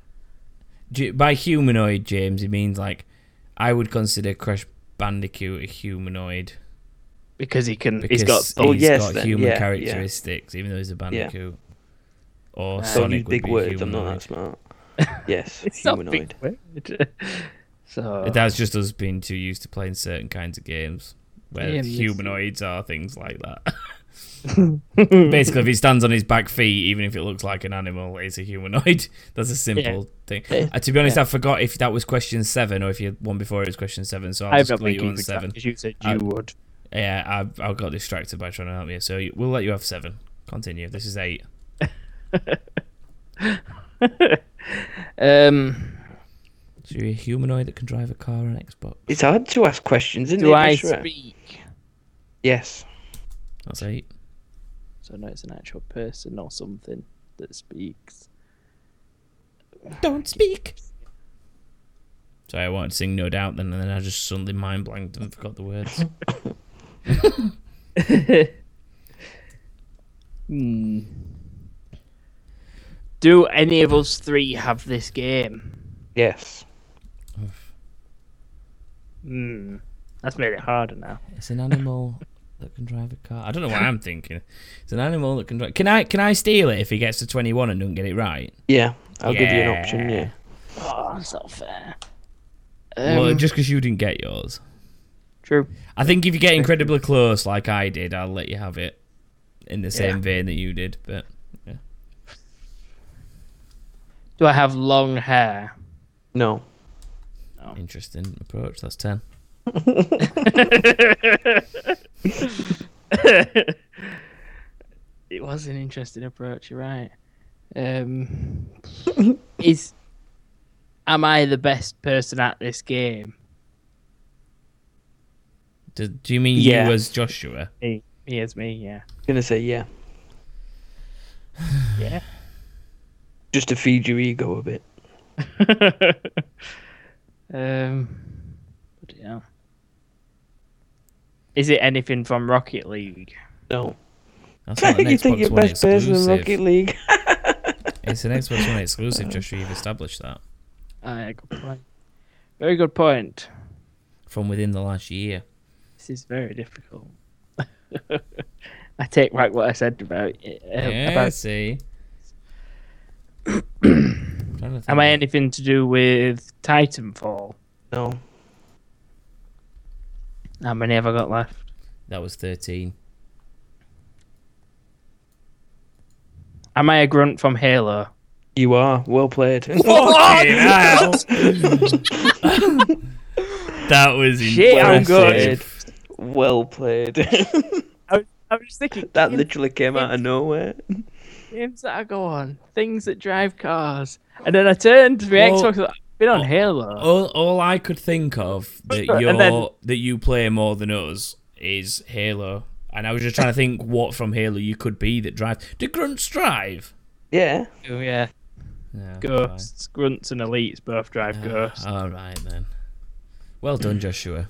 Do you- by humanoid, James, he means like I would consider Crash Bandicoot a humanoid Because he can. because he's got. Oh, he's yes, got then, human yeah, yeah. characteristics, even though he's a bandicoot. Or Don't Sonic use would big be words. I'm not that smart. Yes, It's not big humanoid. word. so That's just us being too used to playing certain kinds of games where Yeah, humanoids are things like that. Basically, if he stands on his back feet, even if it looks like an animal, it's a humanoid. That's a simple thing. Uh, to be honest, I forgot if that was question seven or if you had one before it was question seven. So I'll I've just not you on seven. track, 'cause you said Uh, you would. Yeah, I I got distracted by trying to help you. So we'll let you have seven. Continue. This is eight. Um, So you're a humanoid that can drive a car on Xbox. It's hard to ask questions, isn't do it? I speak? Yes. That's eight. So no, it's an actual person or something that speaks. Don't speak. Sorry, I wanted to sing No Doubt then, and then I just suddenly mind blanked and forgot the words. Hmm. Do any of us three have this game? Yes. Hmm. That's made it harder now. It's an animal that can drive a car. I don't know what I'm thinking. It's an animal that can drive. Can I can I steal it if he gets to 21 and doesn't get it right? Yeah. I'll give you an option. Yeah. Yeah. Oh, that's not fair. well, Um, just because you didn't get yours. True. I think if you get incredibly close, like I did, I'll let you have it in the same Yeah. vein that you did. But Do I have long hair? No. interesting approach. That's 10. it was an interesting approach. You're right. Um, is am I the best person at this game? Do, do you mean Yeah. you as Joshua? He, he is me. Yeah. I'm Gonna say yeah. Yeah. Just to feed your ego a bit. um. But yeah. Is it anything from Rocket League? No. That's not an you think you're One best person in exclusive. Rocket League? It's an Xbox One exclusive, Joshua. You've established that yeah, good point. Very good point. from within the last year. This is very difficult. I take back what I said about it. uh, yeah, about see. Trying to think Am I of- anything to do with Titanfall? no. How many have I got left? That was 13. Am I a grunt from Halo? You are. Well played. Fucking hell. that was Shit, I'm good. Impressive. well played. I was, I was thinking that games, literally came out of nowhere. games that I go on, things that drive cars, and then I turned to the Well- Xbox. like, Been on Halo. All, all I could think of that you then- that you play more than us is Halo, and I was just trying to think what from Halo you could be that drives. Do grunts drive? Yeah. Oh, yeah. Yeah, Ghosts, grunts, and elites both drive ghosts. All right then. Well done, Joshua.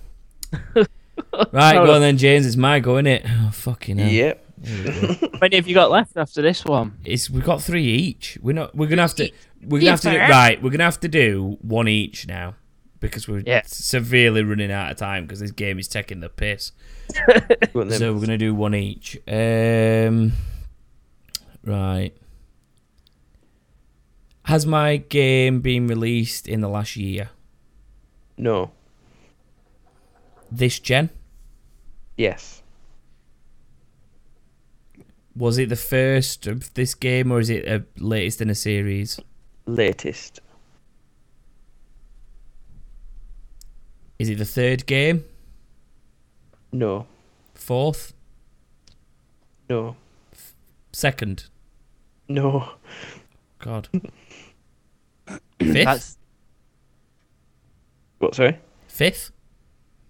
right, go on then, James. It's my go, innit? Oh fucking hell. Yep. How many have you got left after this one? It's we've got three each. We're not. We're gonna have to. We're gonna have to do Differ. right. We're gonna have to do one each now because we're Yeah. severely running out of time because this game is taking the piss. Go on then. So we're gonna do one each. Um, right. Has my game been released in the last year? no. This gen? Yes. Was it the first of this game or is it a latest in a series? Latest. Is it the third game? No. Fourth? No. Second? No. God. Fifth? That's What? Sorry. Fifth?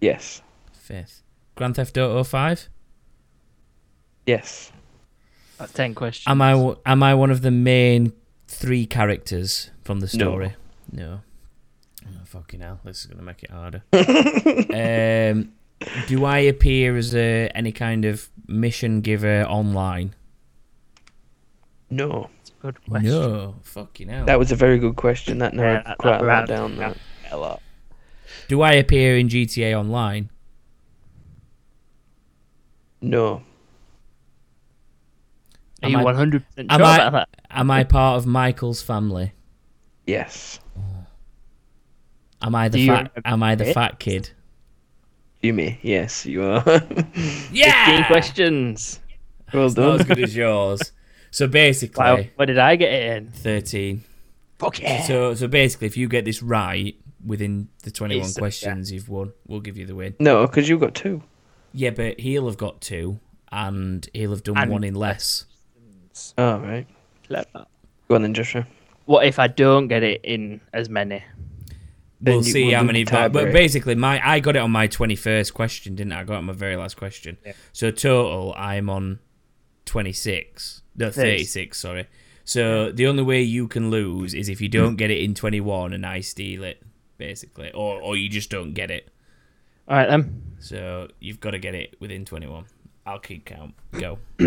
Yes. Fifth. Grand Theft Auto 5? Yes. that's ten questions. Am I w- am I one of the main three characters from the story? No. Oh, fucking hell, this is gonna make it harder. um, do I appear as a, any kind of mission giver online? No. Good question. No. Fucking hell. That was a very good question. That narrowed that- quite that a lot down. ran That. A lot. Do I appear in GTA Online? No. Are Am you I- one hundred percent sure I- about that? Am I part of Michael's family? Yes. Am I the Do fat? Am I the it? fat kid? Jimmy. Yes, you are. yeah. Fifteen questions. well done. Not as good as yours. So basically, Wow, where did I get it in? thirteen. Fuck yeah. So so basically, if you get this right within the twenty-one It's- yeah. Uh, questions, you've won. We'll give you the win. No, because you've got two. Yeah, but he'll have got two, and he'll have done And- one in less. Oh, right. Clever. Go on then, Joshua. What if I don't get it in as many? We'll you see how many. But, but basically, my I got it on my twenty-first question, didn't I? I got it on my very last question. Yeah. So total, I'm on twenty-six. No, thirty-six. Sorry. So the only way you can lose is if you don't get it in twenty-one and I steal it, basically, or or you just don't get it. All right then. So you've got to get it within twenty-one. I'll keep count. Go.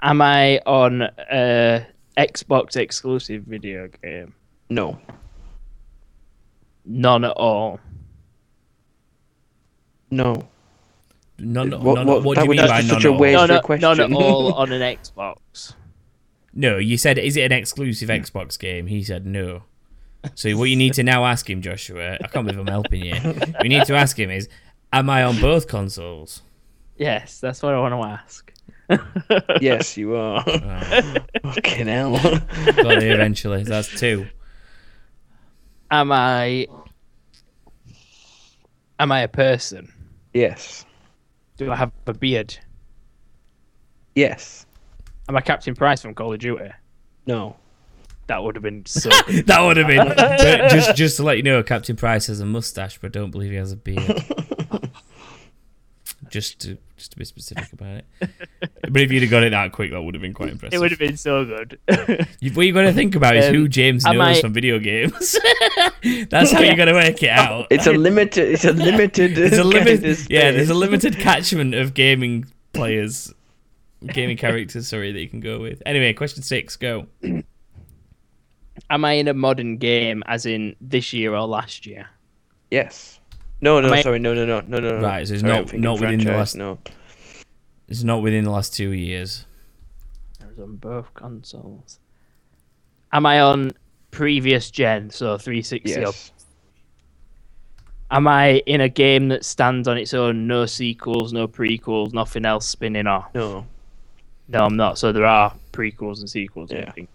Am I on a Xbox exclusive video game? No. None at all. No. None, What- none, what- what that do you mean by that's none? such a at all? None, your at- none at all on an Xbox. No, you said is it an exclusive Xbox game? He said no. So what you need to now ask him, Joshua, I can't believe I'm helping you. What you need to ask him is, am I on both consoles? Yes, that's what I want to ask. Yes, you are. Oh, Fucking hell. got it eventually. That's two. Am I? Am I a person? yes. Do I have a beard? Yes. Am I Captain Price from Call of Duty? No. That would have been so. That would have been. But just just to let you know, Captain Price has a mustache, but don't believe he has a beard. just to just to be specific about it. But if you'd have got it that quick, that would have been quite impressive. it would have been so good. You, what you got to think about is Um, who James am knows I- from video games. That's how you got to work it out. It's a limited. It's a limited. There's a kind limit. of Yeah, there's a limited catchment of gaming players, gaming characters. Sorry, that you can go with. Anyway, question six, go. Am I in a modern game, as in this year or last year? Yes. No, no, I- sorry, no, no, no, no, no. no. Right, so it's Sorry, not- not within the last- No. It's not within the last two years. I was on both consoles. Am I on previous gen, so 360 or Yes. Am I in a game that stands on its own, no sequels, no prequels, nothing else spinning off? No. No, I'm not. So there are prequels and sequels. and Yeah. everything.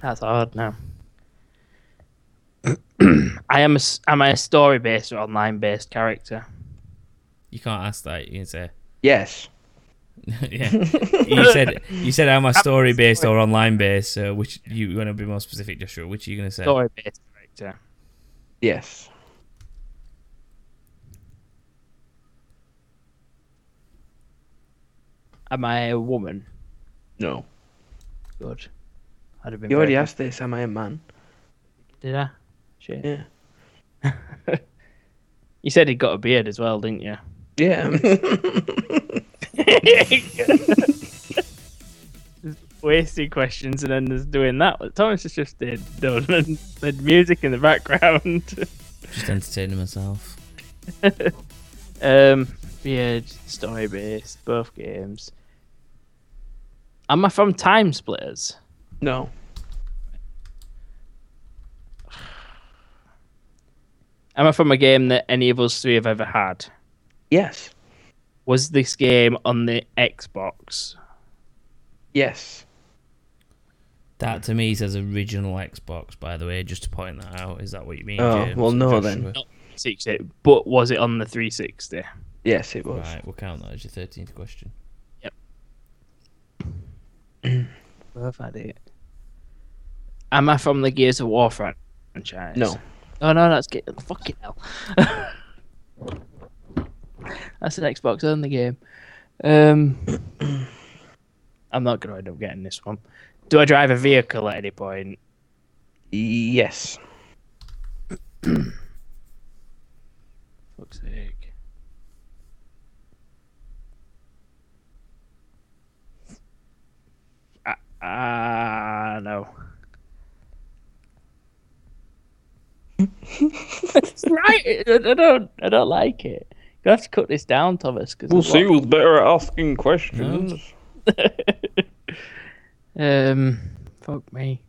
That's hard now. I am. A, s- am I a story-based or online-based character? You can't ask that. You can say, Yes. yeah. You said you said am I story based or online based? So which you want to be more specific, Joshua? Which are you going to say? Story based character. Yes. Am I a woman? No. Good. I'd have been. You already very- asked this. Am I a man? Did I? Shit. Yeah. You said he'd got a beard as well, didn't you? Yeah. Wasting questions and then there's doing that. Thomas has just did done and the music in the background. Just entertaining myself. um, beard, story based, both games. Am I from Time Splitters? no. Am I from a game that any of us three have ever had? Yes. Was this game on the Xbox? Yes. That to me says original Xbox. By the way, just to point that out. Is that what you mean? Oh, James well, no, Joshua? then. 60, but was it on the 360? Yes, it was. Right, we'll count that as your thirteenth question. Both had it. Am I from the Gears of War franchise? No. Oh no, that's get fucking hell. that's an Xbox only game. Um, I'm not gonna end up getting this one. Do I drive a vehicle at any point? Yes. Fuck's sake. Ah, uh, no. That's right. I I don't. I don't like it. You have to cut this down, Thomas. Cause We'll see who's better at asking questions. um, fuck me.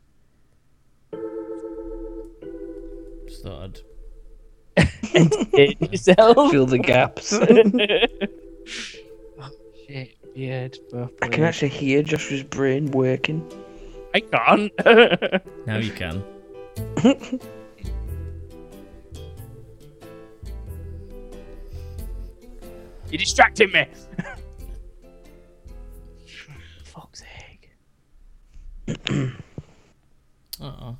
Just thought I'd Entertain yourself. Fill the gaps. Oh, shit, beard. Both I can actually hear Joshua's brain working. I can't. now you can. You're distracting me. Fuck's sake. Uh-oh.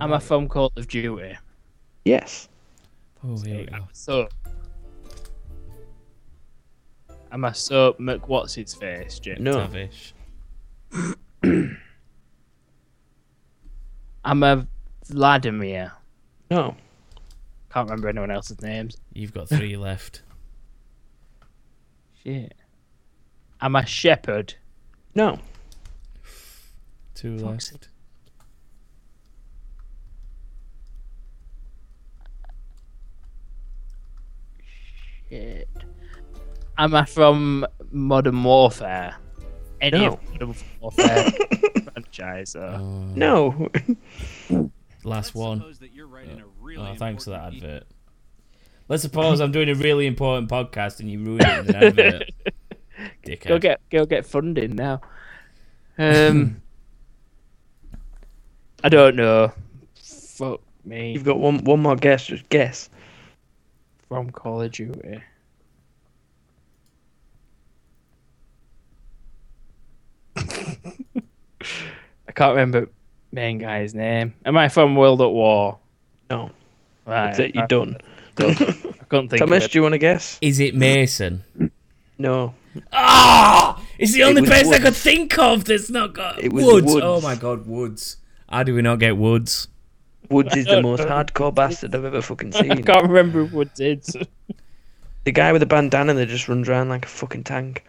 I'm a from Call of Duty. Yes. Oh, here we go. So. Am I so Mc what's his face, Jim? No. Tavish. I'm a Vladimir. No. I can't remember anyone else's names. You've got three left. Shit. I'm a shepherd. No. Two Fuck's left. Shit. Am I from Modern Warfare? Any No. of Modern Warfare franchise? Or... Oh, uh, No. Last one. Suppose that you're writing a really Oh, thanks for that important advert. Let's suppose I'm doing a really important podcast and you ruin it with an advert. Dickhead. Go get go get funding now. Um, I don't know. Fuck me. You've got one one more guess. Just guess. From Call of Duty. I can't remember main guy's name. Am I from World at War? No. Right. That's it. You're I, done. I couldn't think Thomas, of do you want to guess? Is it Mason? No. Ah! It's the only was place I Woods. could think of that's not got It was Woods. Woods. Oh my god, Woods. How do we not get Woods? Woods is the most hardcore bastard I've ever fucking it. I seen. can't remember who Woods is. The guy with the bandana that just runs around like a fucking tank.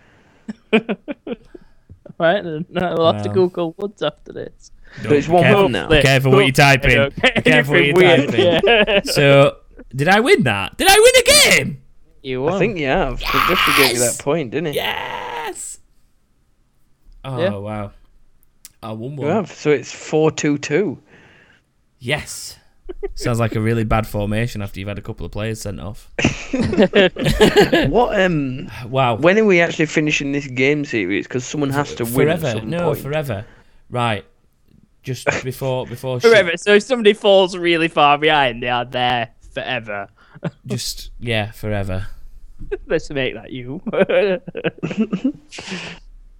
right, then I'll have to Wow. Google Woods after this. But it's one careful, one now. Be careful what you type I in. don't Be careful what you anything type in. yeah. So, did I win that? Did I win a game? you won. I think you have. But Joshua gave you that point, didn't he? Yes. Oh Yeah. wow. I won one. You one. have. So it's four two two. Yes. Sounds like a really bad formation after you've had a couple of players sent off. What um? Wow. When are we actually finishing this game series? Because someone has to win at forever. No, point. forever. Right. Just before before Forever. shit- So if somebody falls really far behind, they are there forever. just yeah, forever. Let's make that you.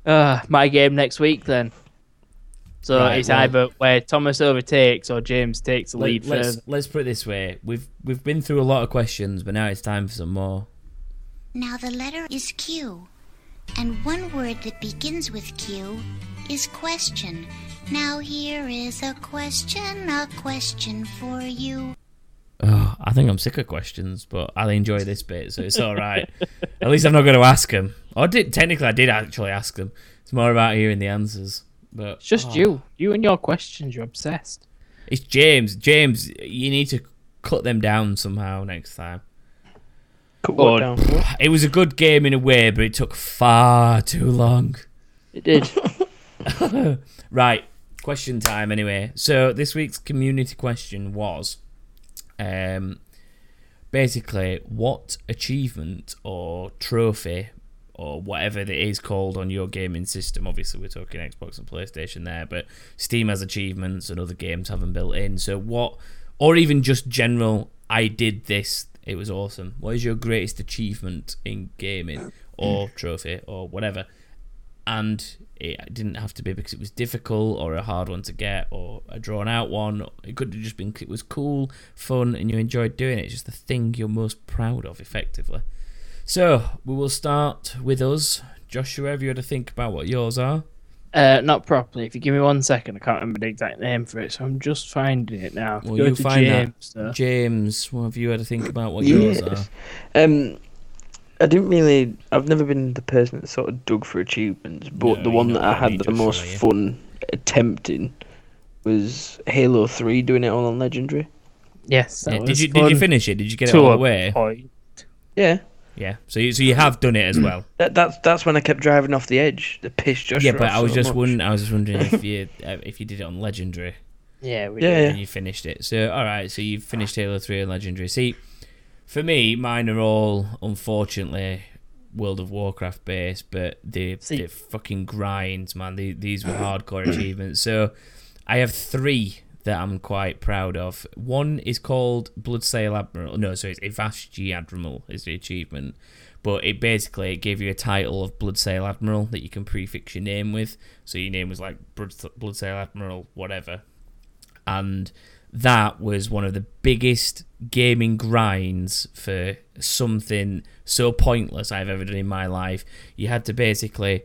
uh, my game next week then. So Right, it's well- either where Thomas overtakes or James takes the lead Let, us further. let's put it this way: we've we've been through a lot of questions, but now it's time for some more. Now the letter is Q, and one word that begins with Q is question. Now here is a question, a question for you. Oh, I think I'm sick of questions, but I enjoy this bit, so it's all right. At least I'm not going to ask them. I did technically, I did actually ask them. It's more about hearing the answers. But It's just oh, you. You and your questions. You're obsessed. It's James. James, you need to cut them down somehow next time. Cut what down? It was a good game in a way, but it took far too long. It did. Right, question time anyway. So this week's community question was um basically what achievement or trophy or whatever it is called on your gaming system. Obviously we're talking Xbox and PlayStation there, but Steam has achievements and other games have them built in. So what or even just general I did this, it was awesome. What is your greatest achievement in gaming or trophy or whatever? and it didn't have to be because it was difficult or a hard one to get or a drawn out one. It could have just been it was cool, fun, and you enjoyed doing it. It's just the thing you're most proud of, effectively. So we will start with us, Joshua. Have you had to think about what yours are? uh, not properly. If you give me one second, I can't remember the exact name for it, so I'm just finding it now. Well, you find James, that, though. James. What have you had to think about what yours are? Um, I didn't really. I've never been the person that sort of dug for achievements, but No, the one you're that not I had me, the Joshua, most are you? fun attempting was Halo Three, doing it all on Legendary. Yes, that Yeah, did was you did you fun finish it? Did you get it to all the way? point. Yeah, Yeah. So you so you have done it as well. that, that's that's when I kept driving off the edge. The piss Joshua. yeah, but off I was so just much. wondering. I was just wondering if you uh, if you did it on Legendary. Yeah, we Yeah, did. yeah. and you finished it. So all right, so you finished Halo Three and Legendary. See, for me, mine are all unfortunately World of Warcraft based, but they See- they fucking grinds, man. They, these were hardcore achievements. So I have three that I'm quite proud of. One is called Bloodsail Admiral. No, so it's Avast Ye Admiral is the achievement. But it basically it gave you a title of Bloodsail Admiral that you can prefix your name with. So your name was like Blood- Bloodsail Admiral, whatever and that was one of the biggest gaming grinds for something so pointless I've ever done in my life. You had to basically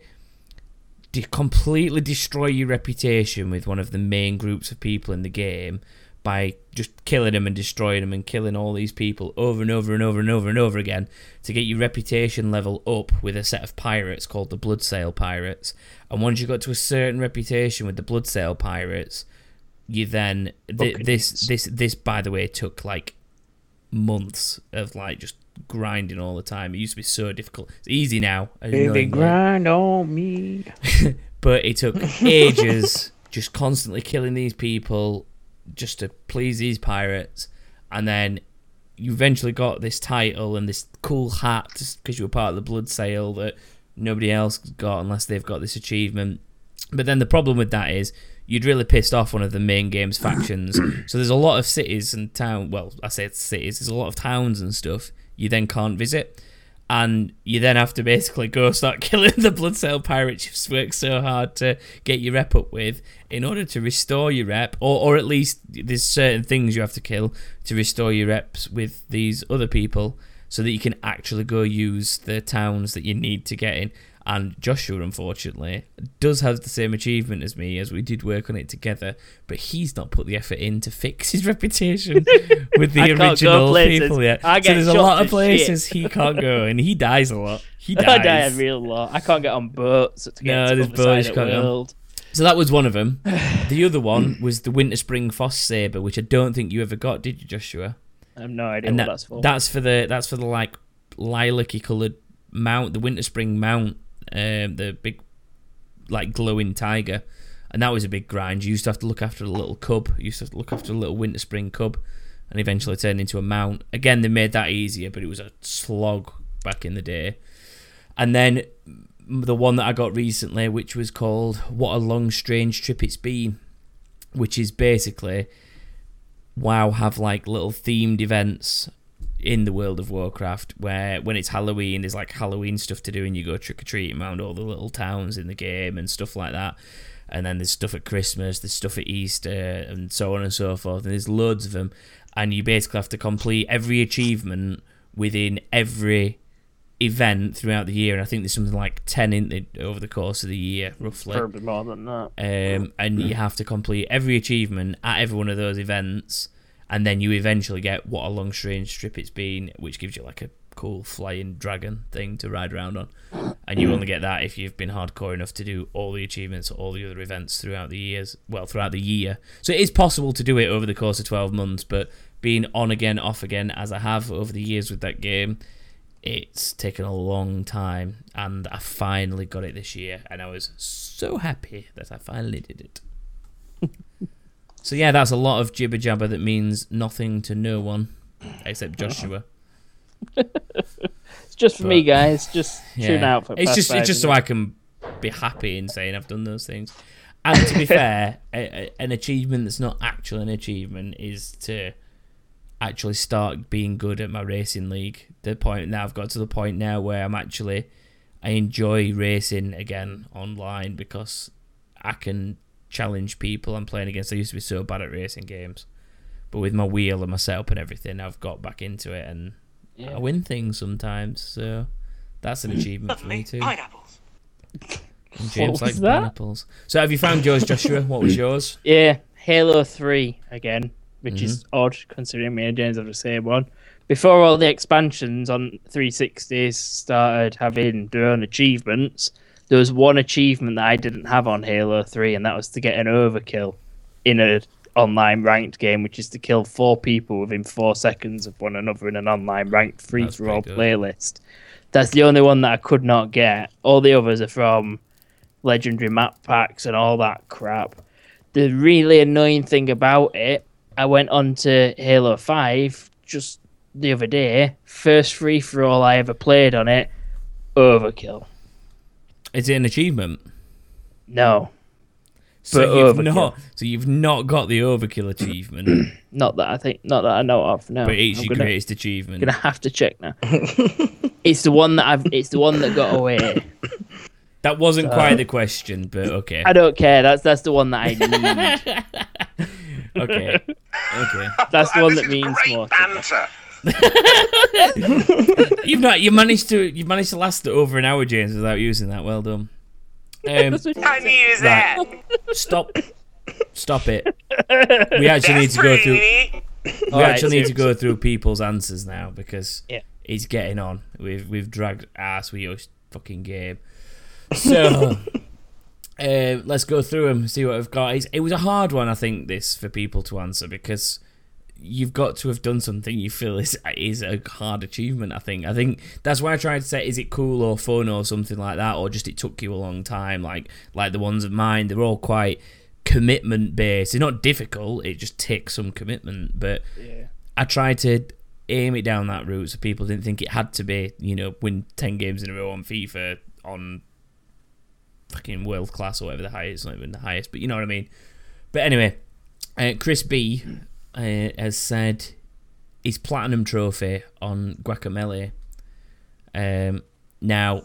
de- completely destroy your reputation with one of the main groups of people in the game by just killing them and destroying them and killing all these people over and over and over and over and over again to get your reputation level up with a set of pirates called the Bloodsail Pirates. And once you got to a certain reputation with the Bloodsail Pirates, you then th- this this this by the way took like months of like just grinding all the time. It used to be so difficult. It's easy now. Baby, grind on me. but it took ages just constantly killing these people just to please these pirates and then you eventually got this title and this cool hat just because you were part of the Bloodsail that nobody else got unless they've got this achievement but then the problem with that is you'd really pissed off one of the main game's factions so there's a lot of cities and town well i say it's cities there's a lot of towns and stuff you then can't visit and you then have to basically go start killing the Bloodsail pirates you've worked so hard to get your rep up with in order to restore your rep, or, or at least there's certain things you have to kill to restore your reps with these other people so that you can actually go use the towns that you need to get in. And Joshua, unfortunately, does have the same achievement as me, as we did work on it together, but he's not put the effort in to fix his reputation with the I can't go original people yet. I so there's a lot of places he can't go, and he dies a lot. He I die a dies. real lot. I can't get on boats to get No, to there's boats can't world. So that was one of them. The other one was the Winterspring Frostsaber, which I don't think you ever got, did you, Joshua? I have no idea and what that, that's for. that's for the that's for the like lilac-y coloured mount, the Winterspring mount, um, the big like glowing tiger, and that was a big grind. You used to have to look after a little cub. You used to to look after a little Winterspring cub, and eventually turned into a mount. Again, they made that easier, but it was a slog back in the day. And then the one that I got recently, which was called "What a Long Strange Trip It's Been," which is basically WoW have like little themed events. In the world of Warcraft, where when it's Halloween, there's like Halloween stuff to do, and you go trick or treating around all the little towns in the game and stuff like that. And then there's stuff at Christmas, there's stuff at Easter, and so on and so forth. And there's loads of them, and you basically have to complete every achievement within every event throughout the year. And I think there's something like ten in the, over the course of the year, roughly Probably more than that. um, and you have to complete every achievement at every one of those events, and then you eventually get what a long strange strip it's been, which gives you like a cool flying dragon thing to ride around on, and you only get that if you've been hardcore enough to do all the achievements, all the other events throughout the years, well throughout the year. So it is possible to do it over the course of twelve months, but being on again, off again, as I have over the years with that game, it's taken a long time and I finally got it this year and I was so happy that I finally did it. So yeah, that's a lot of jibber jabber that means nothing to no one except uh-huh. Joshua. It's just for me, guys. Just tune out for. It's just it's just so I can be happy in saying I've done those things. And to be fair, a, a- an achievement that's not actually an achievement is to actually start being good at my racing league. The point now I've got to the point now where I'm actually I enjoy racing again online because I can challenge people I'm playing against. I used to be so bad at racing games. But with my wheel and my setup and everything, I've got back into it and I win things sometimes. So that's an achievement for me too. Pineapples. And James was likes that? pineapples. So have you found yours, Joshua? What was yours? Yeah, Halo 3 again, which is Mm-hmm. odd considering me and James have the same one. Before all the expansions on 360s started having their own achievements, there was one achievement that I didn't have on Halo 3, and that was to get an overkill in an online ranked game, which is to kill four people within four seconds of one another in an online ranked free for all playlist. That's the only one that I could not get. All the others are from legendary map packs and all that crap. The really annoying thing about it, I went on to Halo 5 just the other day. First free for all I ever played on it, overkill. Is it an achievement? No, So But you've overkill. not. So you've not got the overkill achievement, not that I think, not that I know of. No, but it's I'm your gonna, greatest achievement. gonna have to check now. it's the one that I've. It's the one that got away. That wasn't quite the question, but okay, I don't care. That's that's the one that I need. okay, okay. That's the one that means more. Banter. You've not. You managed to. You managed to last over an hour, James, without using that. Well done. Um, I use that. stop. Stop it. We actually need to go through. Pretty. We Alright, actually need to go through people's answers now because Yeah. it's getting on. We've we've dragged ass with your fucking game. So uh, let's go through them. See what we've got. It's, it was a hard one, I think, this for people to answer because you've got to have done something you feel is is a hard achievement. I think. I think that's why I tried to say, is it cool or fun or something like that, or just it took you a long time, like like the ones of mine. They're all quite commitment based. It's not difficult. It just takes some commitment, but. I tried to aim it down that route so people didn't think it had to be, you know, win 10 games in a row on FIFA on fucking world class or whatever the highest, not even the highest, but you know what I mean. But anyway, uh, Chris B uh, has said his platinum trophy on Guacamelee. Um, now,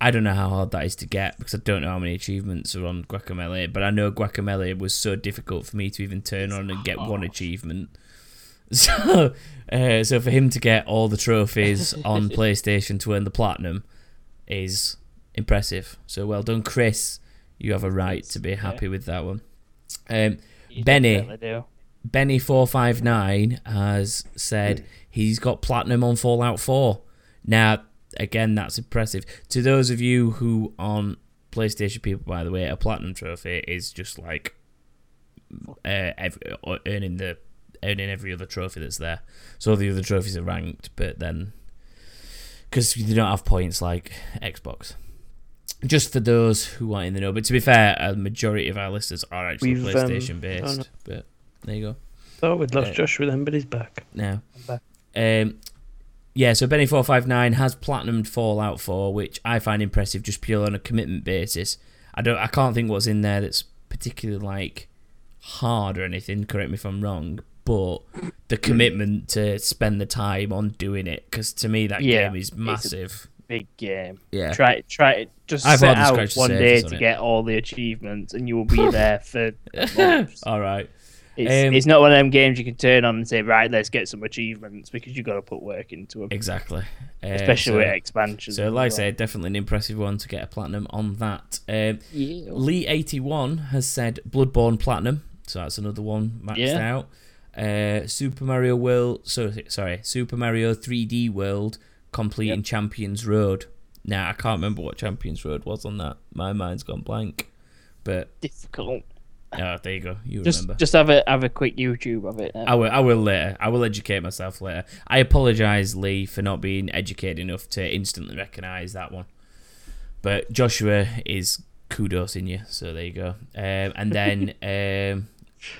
I don't know how hard that is to get because I don't know how many achievements are on Guacamelee, but I know Guacamelee was so difficult for me to even turn on and get one achievement. So, uh, so for him to get all the trophies on PlayStation to earn the platinum is impressive. So well done, Chris. You have a right to be happy with that one. Um, Benny. Benny four five nine has said he's got platinum on Fallout Four. Now, again, that's impressive. To those of you who on PlayStation people, by the way, a platinum trophy is just like uh, ev earning the earning every other trophy that's there. So all the other trophies are ranked, but then because you don't have points like Xbox. Just for those who aren't in the know, but to be fair, a majority of our listeners are actually We've, um, PlayStation oh, based. But there you go Thought we'd lost Uh, Joshua then, but he's back. now. back. Um, yeah, so Benny four five nine has platinumed Fallout Four, which I find impressive just purely on a commitment basis. I don't, I can't think what's in there that's particularly like hard or anything. Correct me if I'm wrong, but the commitment to spend the time on doing it because to me that Yeah, game is massive. Big game. Yeah. Try try just I've set out one day to it. get all the achievements, and you will be there for. All right. It's, Um, it's not one of them games you can turn on and say, right, let's get some achievements because you've got to put work into them, Exactly. Uh, especially so, with expansions. So, like I said, definitely an impressive one to get a platinum on that. Um, Yeah. Lee81 has said Bloodborne Platinum, so that's another one maxed Yeah. out. Uh, Super Mario World, so sorry, Super Mario 3D World completing Yep. Champions Road. Now I can't remember what Champions Road was on that. My mind's gone blank. But difficult. Oh, there you go. You Just remember. just have a have a quick YouTube of it. then. I will. I will later. I will educate myself later. I apologise, Lee, for not being educated enough to instantly recognise that one. But Joshua is kudos in you, so there you go. Um, and then um,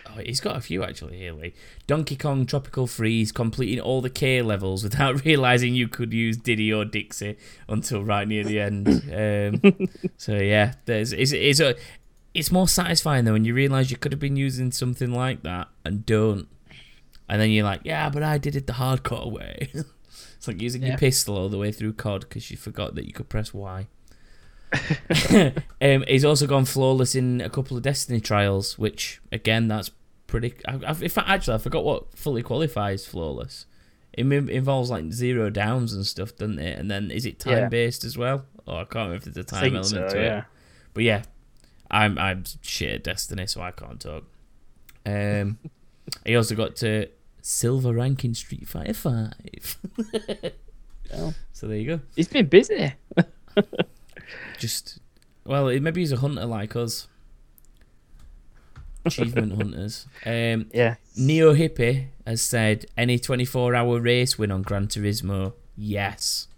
oh, he's got a few actually here, Lee. Donkey Kong Tropical Freeze, completing all the K levels without realising you could use Diddy or Dixie until right near the end. Um, so yeah, there's it's it's a. It's more satisfying though when you realise you could have been using something like that and don't. And then you're like, yeah, but I did it the hardcore way. it's like using Yeah. your pistol all the way through COD because you forgot that you could press Y. um, he's also gone flawless in a couple of Destiny trials, which again, that's pretty. I, I've, in fact, actually, I forgot what fully qualifies flawless. It involves like zero downs and stuff, doesn't it? And then is it time Yeah. based as well? Oh, I can't remember if there's a time element so, to yeah. it. But yeah, I'm I'm shit at Destiny, so I can't talk. Um, he also got to silver rank in Street Fighter Five. Oh. So there you go. He's been busy. Just well, maybe he's a hunter like us. Achievement hunters. Um, Yeah. Neo Hippie has said any 24 hour race win on Gran Turismo. Yes.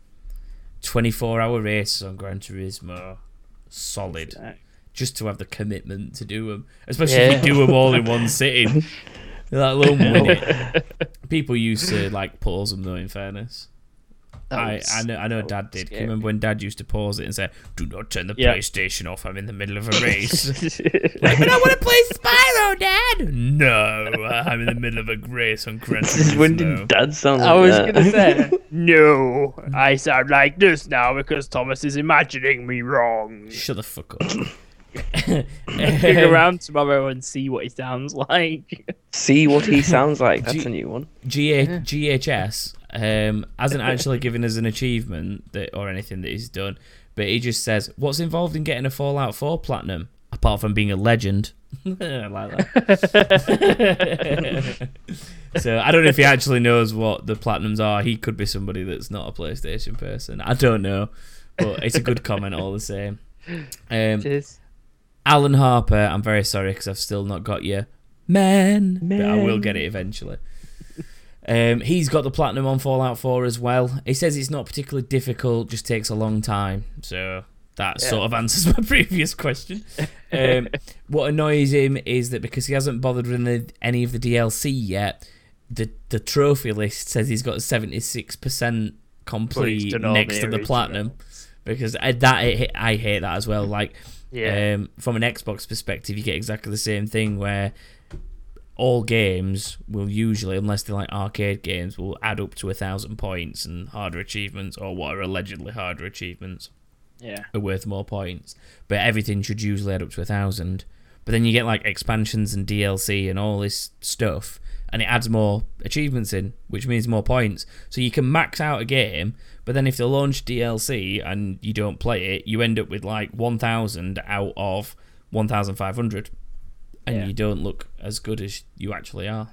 24 hour races on Gran Turismo. Solid. Just to have the commitment to do them. Especially if you do them all in one sitting. Let alone win it. People used to like pause them though, in fairness. I, I know I know Dad was did. Can you remember when Dad used to pause it and say, Do not turn the Yeah. PlayStation off, I'm in the middle of a race. Like, but I want to play Spyro, Dad. No, uh, I'm in the middle of a race on Gran when did Turismo. Dad sound like I was that? gonna say no. I sound like this now because Thomas is imagining me wrong. Shut the fuck up. Dig around tomorrow and see what he sounds like. See what he sounds like. That's G- a new one. GA- GHS um, hasn't actually given us an achievement that or anything that he's done, but he just says, "What's involved in getting a Fallout 4 platinum apart from being a legend?" I like that. so I don't know if he actually knows what the platinums are. He could be somebody that's not a PlayStation person. I don't know, but it's a good comment all the same. Um, Cheers. Alan Harper, I'm very sorry because I've still not got you, man, but I will get it eventually. Um, he's got the platinum on Fallout 4 as well. He says it's not particularly difficult, just takes a long time. So that sort of answers my previous question. Um, what annoys him is that because he hasn't bothered with any- any of the DLC yet, the the trophy list says he's got 76% complete next the to the platinum. Because I, that I hate that as well. Like Yeah. um, from an Xbox perspective, you get exactly the same thing where all games will usually, unless they're like arcade games, will add up to a thousand points, and harder achievements or what are allegedly harder achievements yeah. are worth more points. But everything should usually add up to a thousand. But then you get like expansions and DLC and all this stuff, and it adds more achievements in, which means more points. So you can max out a game, but then if they launch DLC and you don't play it, you end up with like 1,000 out of 1,500, and Yeah. you don't look as good as you actually are.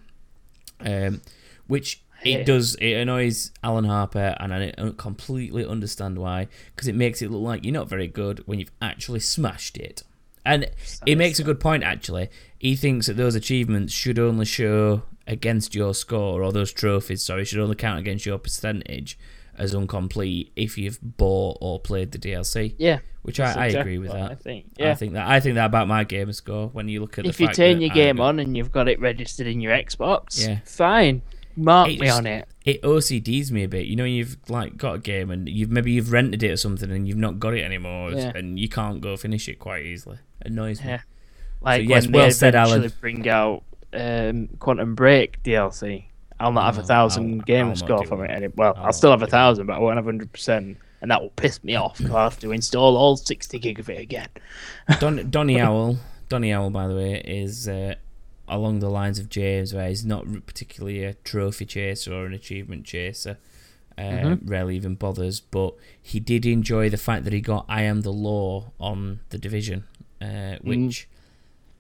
Um, which it does. It annoys Alan Harper, and I don't completely understand why, because it makes it look like you're not very good when you've actually smashed it. And he makes a good point actually. He thinks that those achievements should only show against your score, or those trophies, sorry, should only count against your percentage as incomplete if you've bought or played the DLC. Yeah. Which I, I agree with that. I think. Yeah. I think that I think that about my gamer score when you look at the if you turn your I game got- on and you've got it registered in your Xbox, Yeah. fine. Mark It me just- on it. it OCDs me a bit. You know, you've like got a game and you've maybe you've rented it or something and you've not got it anymore, Yeah. and you can't go finish it quite easily. Annoys me. Yeah. Like yes, when well they said, Alan. bring out um, Quantum Break DLC. I'll not have a I'll- thousand I'll game not score from it. Any- well, I'll I'll still have a thousand, but I won't have hundred percent, and that will piss me off. I'll have to install all sixty gig of it again. Don, Donny Owl, Donny Owl, by the way, is uh, along the lines of James, where he's not particularly a trophy chaser or an achievement chaser. Uh, Mm-hmm. Rarely even bothers, but he did enjoy the fact that he got "I Am the Law" on the division, uh, Mm. which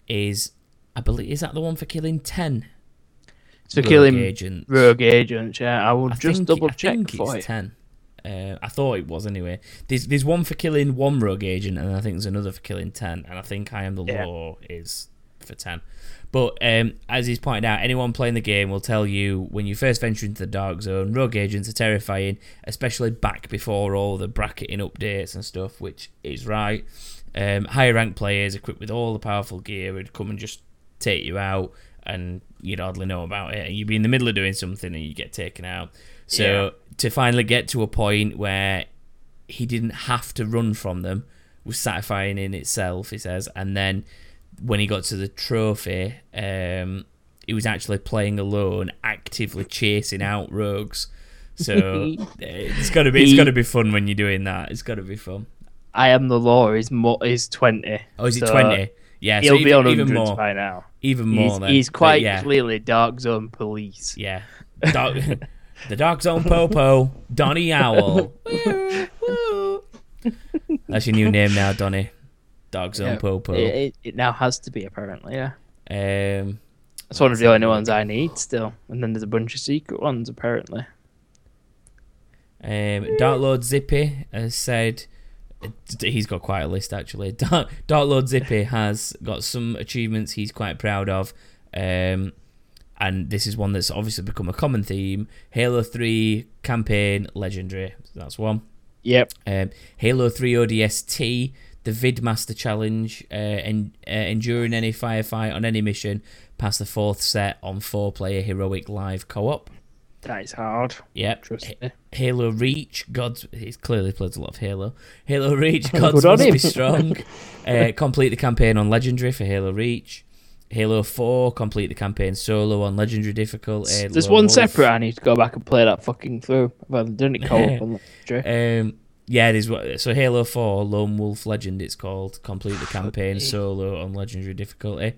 is, I believe, is that the one for killing ten So rogue killing agents? rogue agents, yeah. I will I just think- double I check think for it's you. ten. Uh, I thought it was anyway. There's there's one for killing one rogue agent, and I think there's another for killing ten. And I think I am the Yeah. law is for ten. But um, as he's pointed out, anyone playing the game will tell you when you first venture into the dark zone, rogue agents are terrifying, especially back before all the bracketing updates and stuff, which is right. Um, higher ranked players equipped with all the powerful gear would come and just take you out, and you'd hardly know about it. And you'd be in the middle of doing something and you get taken out. So Yeah. to finally get to a point where he didn't have to run from them was satisfying in itself, he says. And then when he got to the trophy, um, he was actually playing alone, actively chasing out rogues. So uh, it's gotta be it's gotta be fun when you're doing that. It's gotta be fun. I am the law is mo- is twenty. Oh, is it So twenty? Yeah, He'll so be even, on even hundreds more, by now. even more. He's, then. he's quite yeah, clearly dark zone police. Yeah, Dark, the Dark Zone Popo, Donny Owl. Woo, woo. That's your new name now, Donny. Dark Zone Yeah. Popo. It, it, it now has to be apparently. Yeah, Um, it's one of the only ones I need still. And then there's a bunch of secret ones apparently. Um, Dark Lord Zippy has said he's got quite a list actually. Dark, Dark Lord Zippy has got some achievements he's quite proud of, um, and this is one that's obviously become a common theme: Halo Three campaign legendary. That's one. Yep. Um, Halo 3 ODST, the Vidmaster Challenge, uh, en- uh, enduring any firefight on any mission, past the fourth set on four player heroic live co op. That is hard. Yep. Trust me. Halo Reach, God's he's clearly played a lot of Halo. Halo Reach, Gods must be strong. uh, complete the campaign on Legendary for Halo Reach. Halo 4, complete the campaign solo on Legendary difficulty. There's one Wolf. separate I need to go back and play that fucking through. I've only done it on Legendary. Um, yeah, there's what. So Halo Four, Lone Wolf Legend, it's called. Complete the campaign solo on legendary difficulty.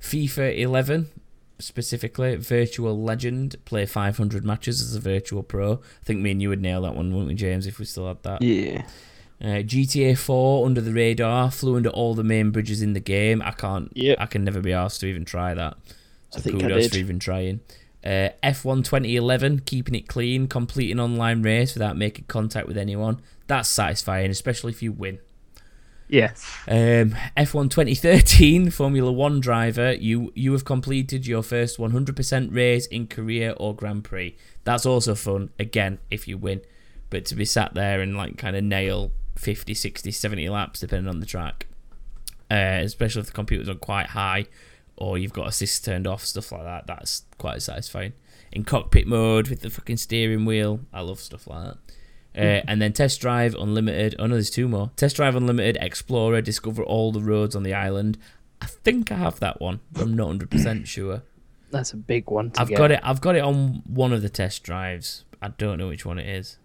FIFA 11, specifically Virtual Legend, play 500 matches as a virtual pro. I think me and you would nail that one, wouldn't we, James? If we still had that. Yeah. Uh, GTA 4 under the radar, flew under all the main bridges in the game. I can't. Yep. I can never be asked to even try that. So I think I kudos did. for even trying. Uh, F1 2011, keeping it clean, completing online race without making contact with anyone. That's satisfying, especially if you win. Yes. Um, F1 2013, Formula One driver, you you have completed your first 100% race in career or Grand Prix. That's also fun, again, if you win. But to be sat there and like kind of nail 50, 60, 70 laps, depending on the track, uh, especially if the computer's on quite high or you've got assists turned off, stuff like that, that's quite satisfying. In cockpit mode with the fucking steering wheel, I love stuff like that. Uh, and then Test Drive Unlimited. Oh no, there's two more. Test Drive Unlimited, Explorer, discover all the roads on the island. I think I have that one, I'm not 100 percent sure. That's a big one to I've get. got it. I've got it on one of the test drives. I don't know which one it is.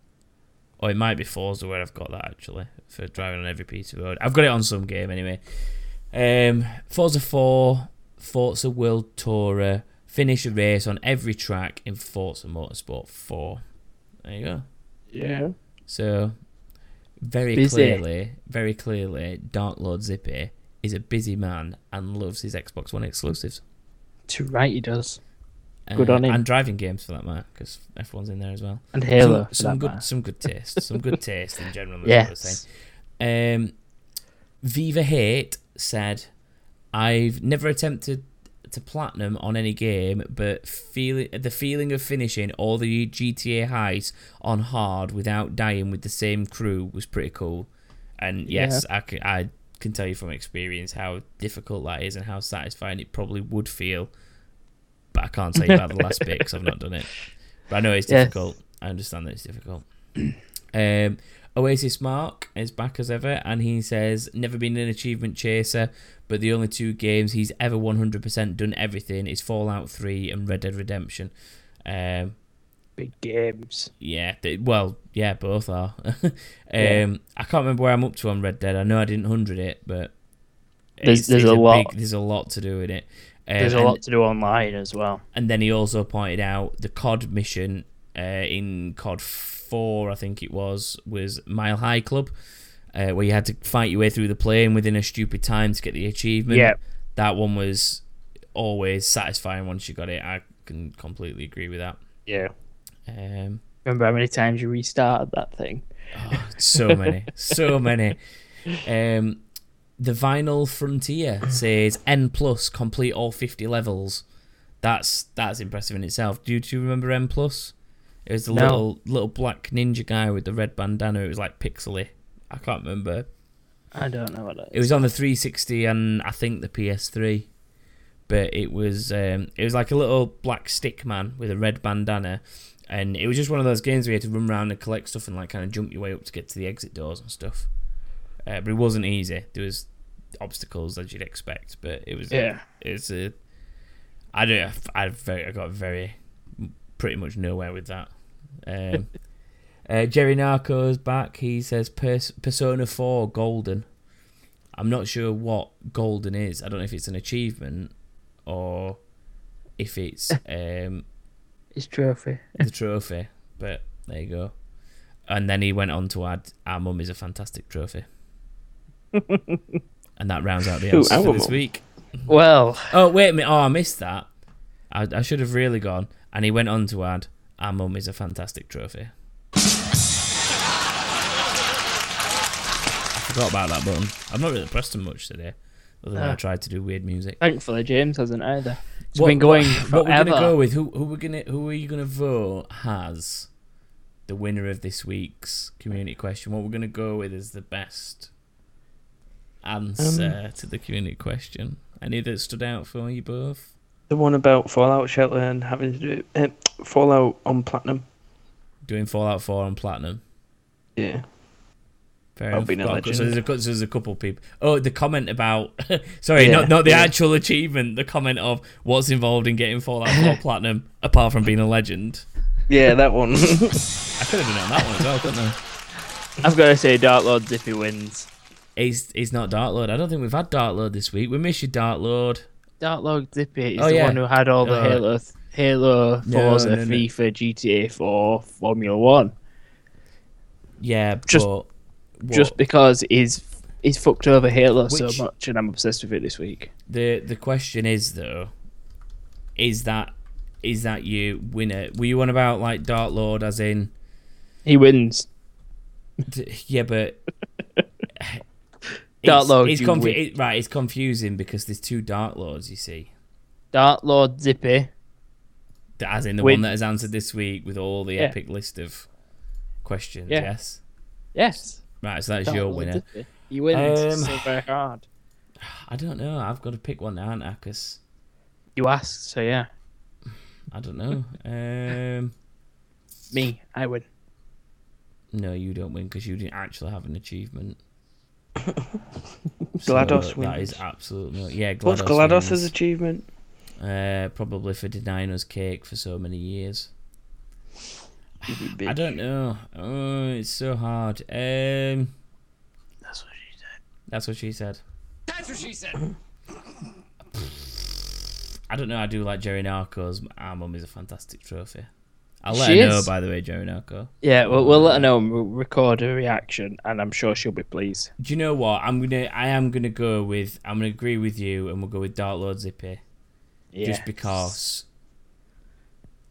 Or it might be Forza where I've got that actually for driving on every piece of road. I've got it on some game anyway. Um, Forza 4, Forza World Tourer, finish a race on every track in Forza Motorsport 4. There you go. Yeah. So, very Busy. clearly, very clearly, Dark Lord Zippy is a busy man and loves his Xbox One exclusives. To right he does. Good on him. Uh, And driving games for that matter, because F1's in there as well. And Halo. Some, some good, matter. some good taste, some good taste in general. Yes. Um, Viva Hate said, "I've never attempted to platinum on any game, but feel the feeling of finishing all the GTA heists on hard without dying with the same crew was pretty cool. And yes, I can, I can tell you from experience how difficult that is and how satisfying it probably would feel. But I can't tell you about the last bit because I've not done it. But I know it's Yes. difficult. I understand that it's difficult. Um, Oasis Mark is back as ever, and he says never been an achievement chaser, but the only two games he's ever 100% done everything is Fallout 3 and Red Dead Redemption. Um, Big games. yeah, they, well, yeah, both are. um, Yeah. I can't remember where I'm up to on Red Dead. I know I didn't hundred it, but There's- it's- there's it's a lot. Big, there's a lot to do in it. Um, There's a and- lot to do online as well. And then he also pointed out the COD mission uh, in COD 4, I think it was, was Mile High Club, uh, where you had to fight your way through the plane within a stupid time to get the achievement. Yeah. That one was always satisfying once you got it. I can completely agree with that. Yeah. Um, Remember how many times you restarted that thing? oh, so many, so many. Um, the Vinyl Frontier says N plus complete all 50 levels. That's that's impressive in itself. Do you, do you remember N plus? It was the No. little little black ninja guy with the red bandana. It was like pixely. I can't remember. I don't know what that It was on the 360 and I think the PS3. But it was um, it was like a little black stick man with a red bandana, and it was just one of those games where you had to run around and collect stuff and like kind of jump your way up to get to the exit doors and stuff. Uh, but it wasn't easy. There was obstacles as you'd expect, but it was Yeah. It's a I don't I very I got very pretty much nowhere with that. Um, uh, Jerry Narco's back. He says Pers- Persona 4 Golden. I'm not sure what Golden is. I don't know if it's an achievement or if it's um, His trophy. the trophy. But there you go. And then he went on to add, "Our mum is a fantastic trophy," and that rounds out the Who, answer our for this mum? week. Well, Oh wait a minute! Oh, I missed that. I, I should have really gone. And he went on to add, "Our mum is a fantastic trophy." Forgot about that button. I've not really pressed them much today, other than I Ah. tried to do weird music. thankfully James hasn't either. It's What- been going What we're gonna go with? Who who we're gonna who are you gonna vote has the winner of this week's community question? What we're gonna go with is the best answer to the community question. Any that stood out for you both? The one about Fallout Shelter and having to do uh, Fallout on Platinum. Doing Fallout 4 on Platinum. Yeah. Fair That'll enough. be legend. So there's a so there's a couple people. Oh, the comment about sorry, Yeah, not not the yeah. actual achievement. The comment of what's involved in getting Fallout 4 Platinum apart from being a legend. Yeah, that one. I could have done it on that one as well, couldn't I? I've got to say Dark Lord Zippy wins. He's he's not Dark Lord. I don't think we've had Dark Lord this week. We miss you, Dark Lord. Dark Lord Zippy is Oh, the yeah. one who had all the Oh. Halo, Halo, No, Forza, no, no. FIFA, GTA 4, Formula One. Yeah, Just- but what- Just because he's he's fucked over Halo so much, and I'm obsessed with it this week. the the question is though, is that is that you winner? Were you on about like Dark Lord as in? He wins. d- Yeah, but. Dark Lord, it's you confu- it- right, it's confusing because there's two Dark Lords, you see. Dark Lord Zippy. As in the Win. one that has answered this week with all the Yeah. epic list of questions, Yeah. yes? Yes. Right, so that's Dark your winner. He wins Um, so very hard. I don't know. I've got to pick one now, I? 'Cause You asked, so yeah. I don't know. Um, Me, I win. no, you don't win because you didn't actually have an achievement. GLaDOS So That is wins. absolutely yeah. GLaDOS What's GLaDOS' wins. achievement? Uh, probably for denying us cake for so many years. You I don't know. Oh, it's so hard. Um, That's what she said. that's what she said. That's what she said. I don't know. I do like Jerry Narco's. Our mum is a fantastic trophy. I'll let She her know, is. by the way, Jerry Narco. Yeah, well, we'll let her know and we'll record her reaction, and I'm sure she'll be pleased. Do you know what? I'm gonna. I am gonna go with. I'm gonna agree with you, and we'll go with Dark Lord Zippy, Yeah. just because.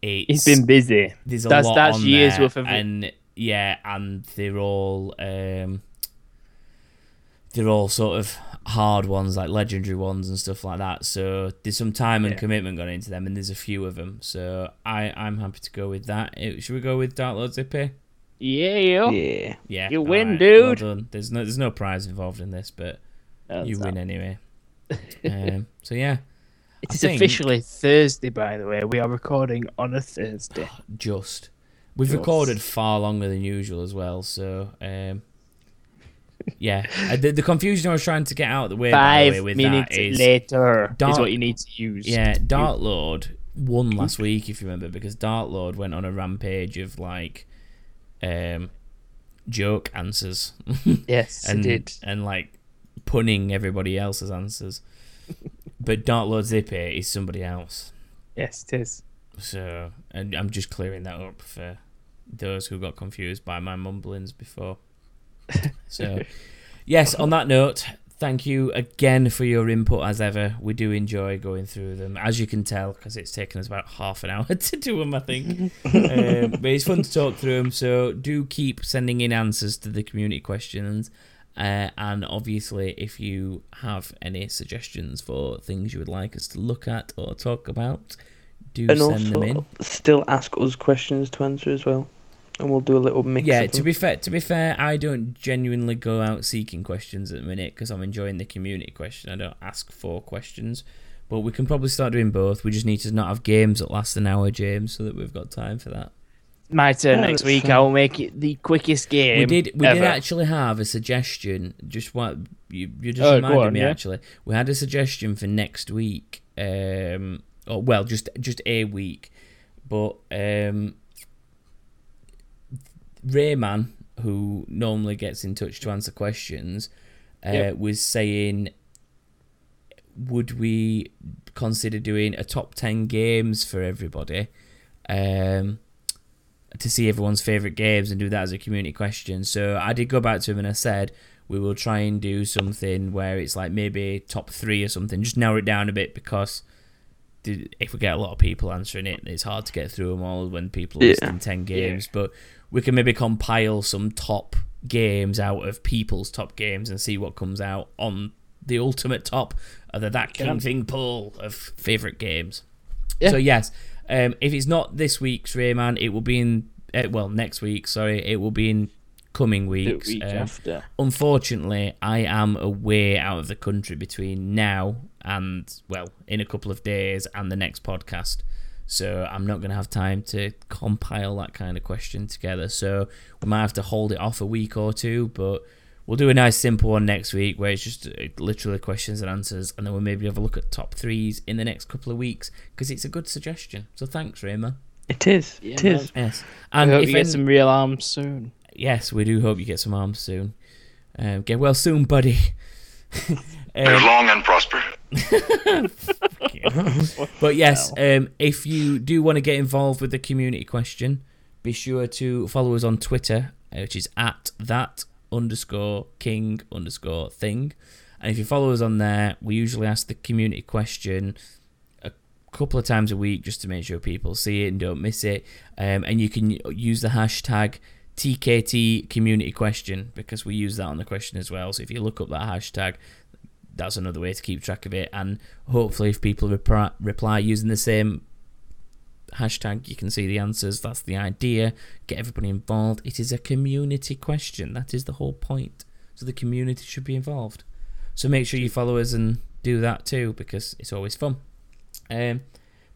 It's, He's been busy. there's a that's- lot that's on years there, worth of- and yeah, and they're all um, they're all sort of hard ones, like legendary ones and stuff like that. So there's some time and Yeah. commitment gone into them, and there's a few of them. So I I'm happy to go with that. Eh, Should we go with Dark Lord Zippy? Yeah, yo. Yeah. Yeah, You win, right, dude. Well done. There's no there's no prize involved in this, but That's you win that. anyway. um, so yeah, It I is think- officially Thursday, by the way. We are recording on a Thursday. just we've Just. recorded far longer than usual as well. So um, yeah, Uh, the, the confusion I was trying to get out of the way by the way, Five with minutes that is later is what you need to use. yeah, Dark Lord won last week, if you remember, because Dark Lord went on a rampage of like um, joke answers. Yes, and did. and like punning everybody else's answers. But Dark Lord Zippy is somebody else. Yes, it is. So, and I'm just clearing that up for those who got confused by my mumblings before. So, yes, on that note, thank you again for your input as ever. We do enjoy going through them, as you can tell, because it's taken us about half an hour to do them, I think. um, but it's fun to talk through them, so do keep sending in answers to the community questions. Uh, and obviously, if you have any suggestions for things you would like us to look at or talk about, do And send them in. still ask us questions to answer as well, and we'll do a little mix. Yeah, to them. be fair, to be fair, I don't genuinely go out seeking questions at the minute because I'm enjoying the community question. I don't ask for questions, but we can probably start doing both. We just need to not have games that last an hour, James, so that we've got time for that. My turn Yeah, next week. I will make it the quickest game. we did, we ever. did actually have a suggestion. Just what you, you just Oh, reminded on, me yeah. actually. We had a suggestion for next week. Um, or well, just just a week, but um, Rayman, who normally gets in touch to answer questions, uh, Yep. was saying, would we consider doing a top ten games for everybody? Um, to see everyone's favorite games and do that as a community question. So I did go back to him and I said we will try and do something where it's like maybe top three or something. Just narrow it down a bit because if we get a lot of people answering it, it's hard to get through them all when people are Yeah. listing ten games. But we can maybe compile some top games out of people's top games and see what comes out on the ultimate top of the that king Can. thing poll of favorite games. Yeah. So yes, um, if it's not this week's Rayman, it will be in uh, well next week. Sorry, it will be in coming The weeks. week Um, after. unfortunately, I am away out of the country between now and well, in a couple of days and the next podcast. So I'm not going to have time to compile that kind of question together. So we might have to hold it off a week or two, but we'll do a nice simple one next week where it's just uh, literally questions and answers, and then we'll maybe have a look at top threes in the next couple of weeks because it's a good suggestion. So thanks, Rayma. It is. Yeah, it is. Yes, I and hope if you get any- some real arms soon. yes, we do hope you get some arms soon. Um, get well soon, buddy. Live um, long and prosper. but yes, um, if you do want to get involved with the community question, be sure to follow us on Twitter, uh, which is at that underscore king underscore thing. And if you follow us on there, we usually ask the community question a couple of times a week just to make sure people see it and don't miss it. Um, and you can use the hashtag TKT community question because we use that on the question as well. So if you look up that hashtag, that's another way to keep track of it. And hopefully, if people reply, reply using the same hashtag, you can see the answers. That's the idea. Get everybody involved. It is a community question. That is the whole point. So the community should be involved. So make sure you follow us and do that too because it's always fun. Um,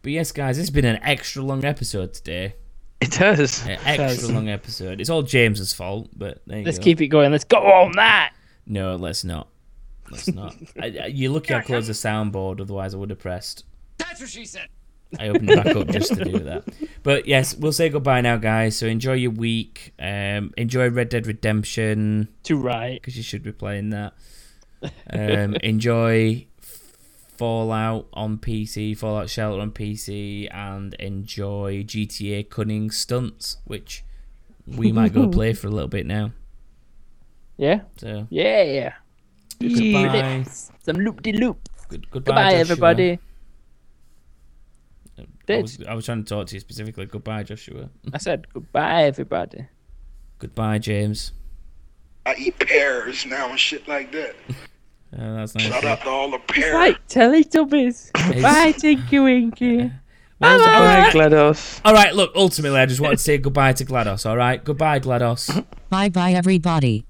but yes, guys, it's been an extra long episode today. It does. An extra long episode. It's all James's fault, but there you Let's go. keep it going. Let's go on that. No, let's not. Let's not. I, I, you're lucky I closed the soundboard, otherwise I would have pressed. That's what she said. I opened it back up just to do that. But yes, we'll say goodbye now, guys. So enjoy your week. Um, enjoy Red Dead Redemption To right. because you should be playing that. Um, enjoy Fallout on PC, Fallout Shelter on PC, and enjoy GTA Cunning Stunts, which we might go play for a little bit now. Yeah. So Yeah. Yeah. Goodbye. Some loop de loop. Good, goodbye, Goodbye, Joshua. Everybody. I was, I was trying to talk to you specifically. Goodbye, Joshua. I said goodbye, everybody. Goodbye, James. I eat pears now and shit like that. Uh, that's nice. Shout out to all the It's pears. like Teletubbies. Bye, Tinky Winky. What was it? All right, GLaDOS. All right, look, ultimately, I just wanted to say goodbye to GLaDOS, all right? Goodbye, GLaDOS. Bye bye everybody.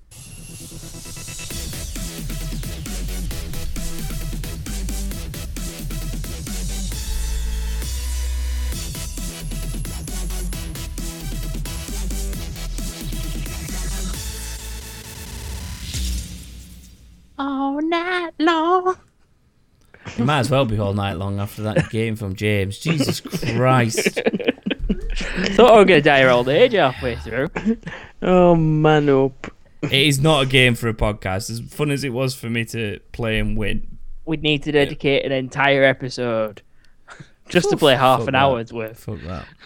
All night long. You might as well be all night long after that game from James. Jesus Christ. Thought I was going to die of old age halfway through. Oh man up. It is not a game for a podcast. As fun as it was for me to play and win. We'd need to dedicate an entire episode just to play half Fuck an that. hour's worth. Fuck that.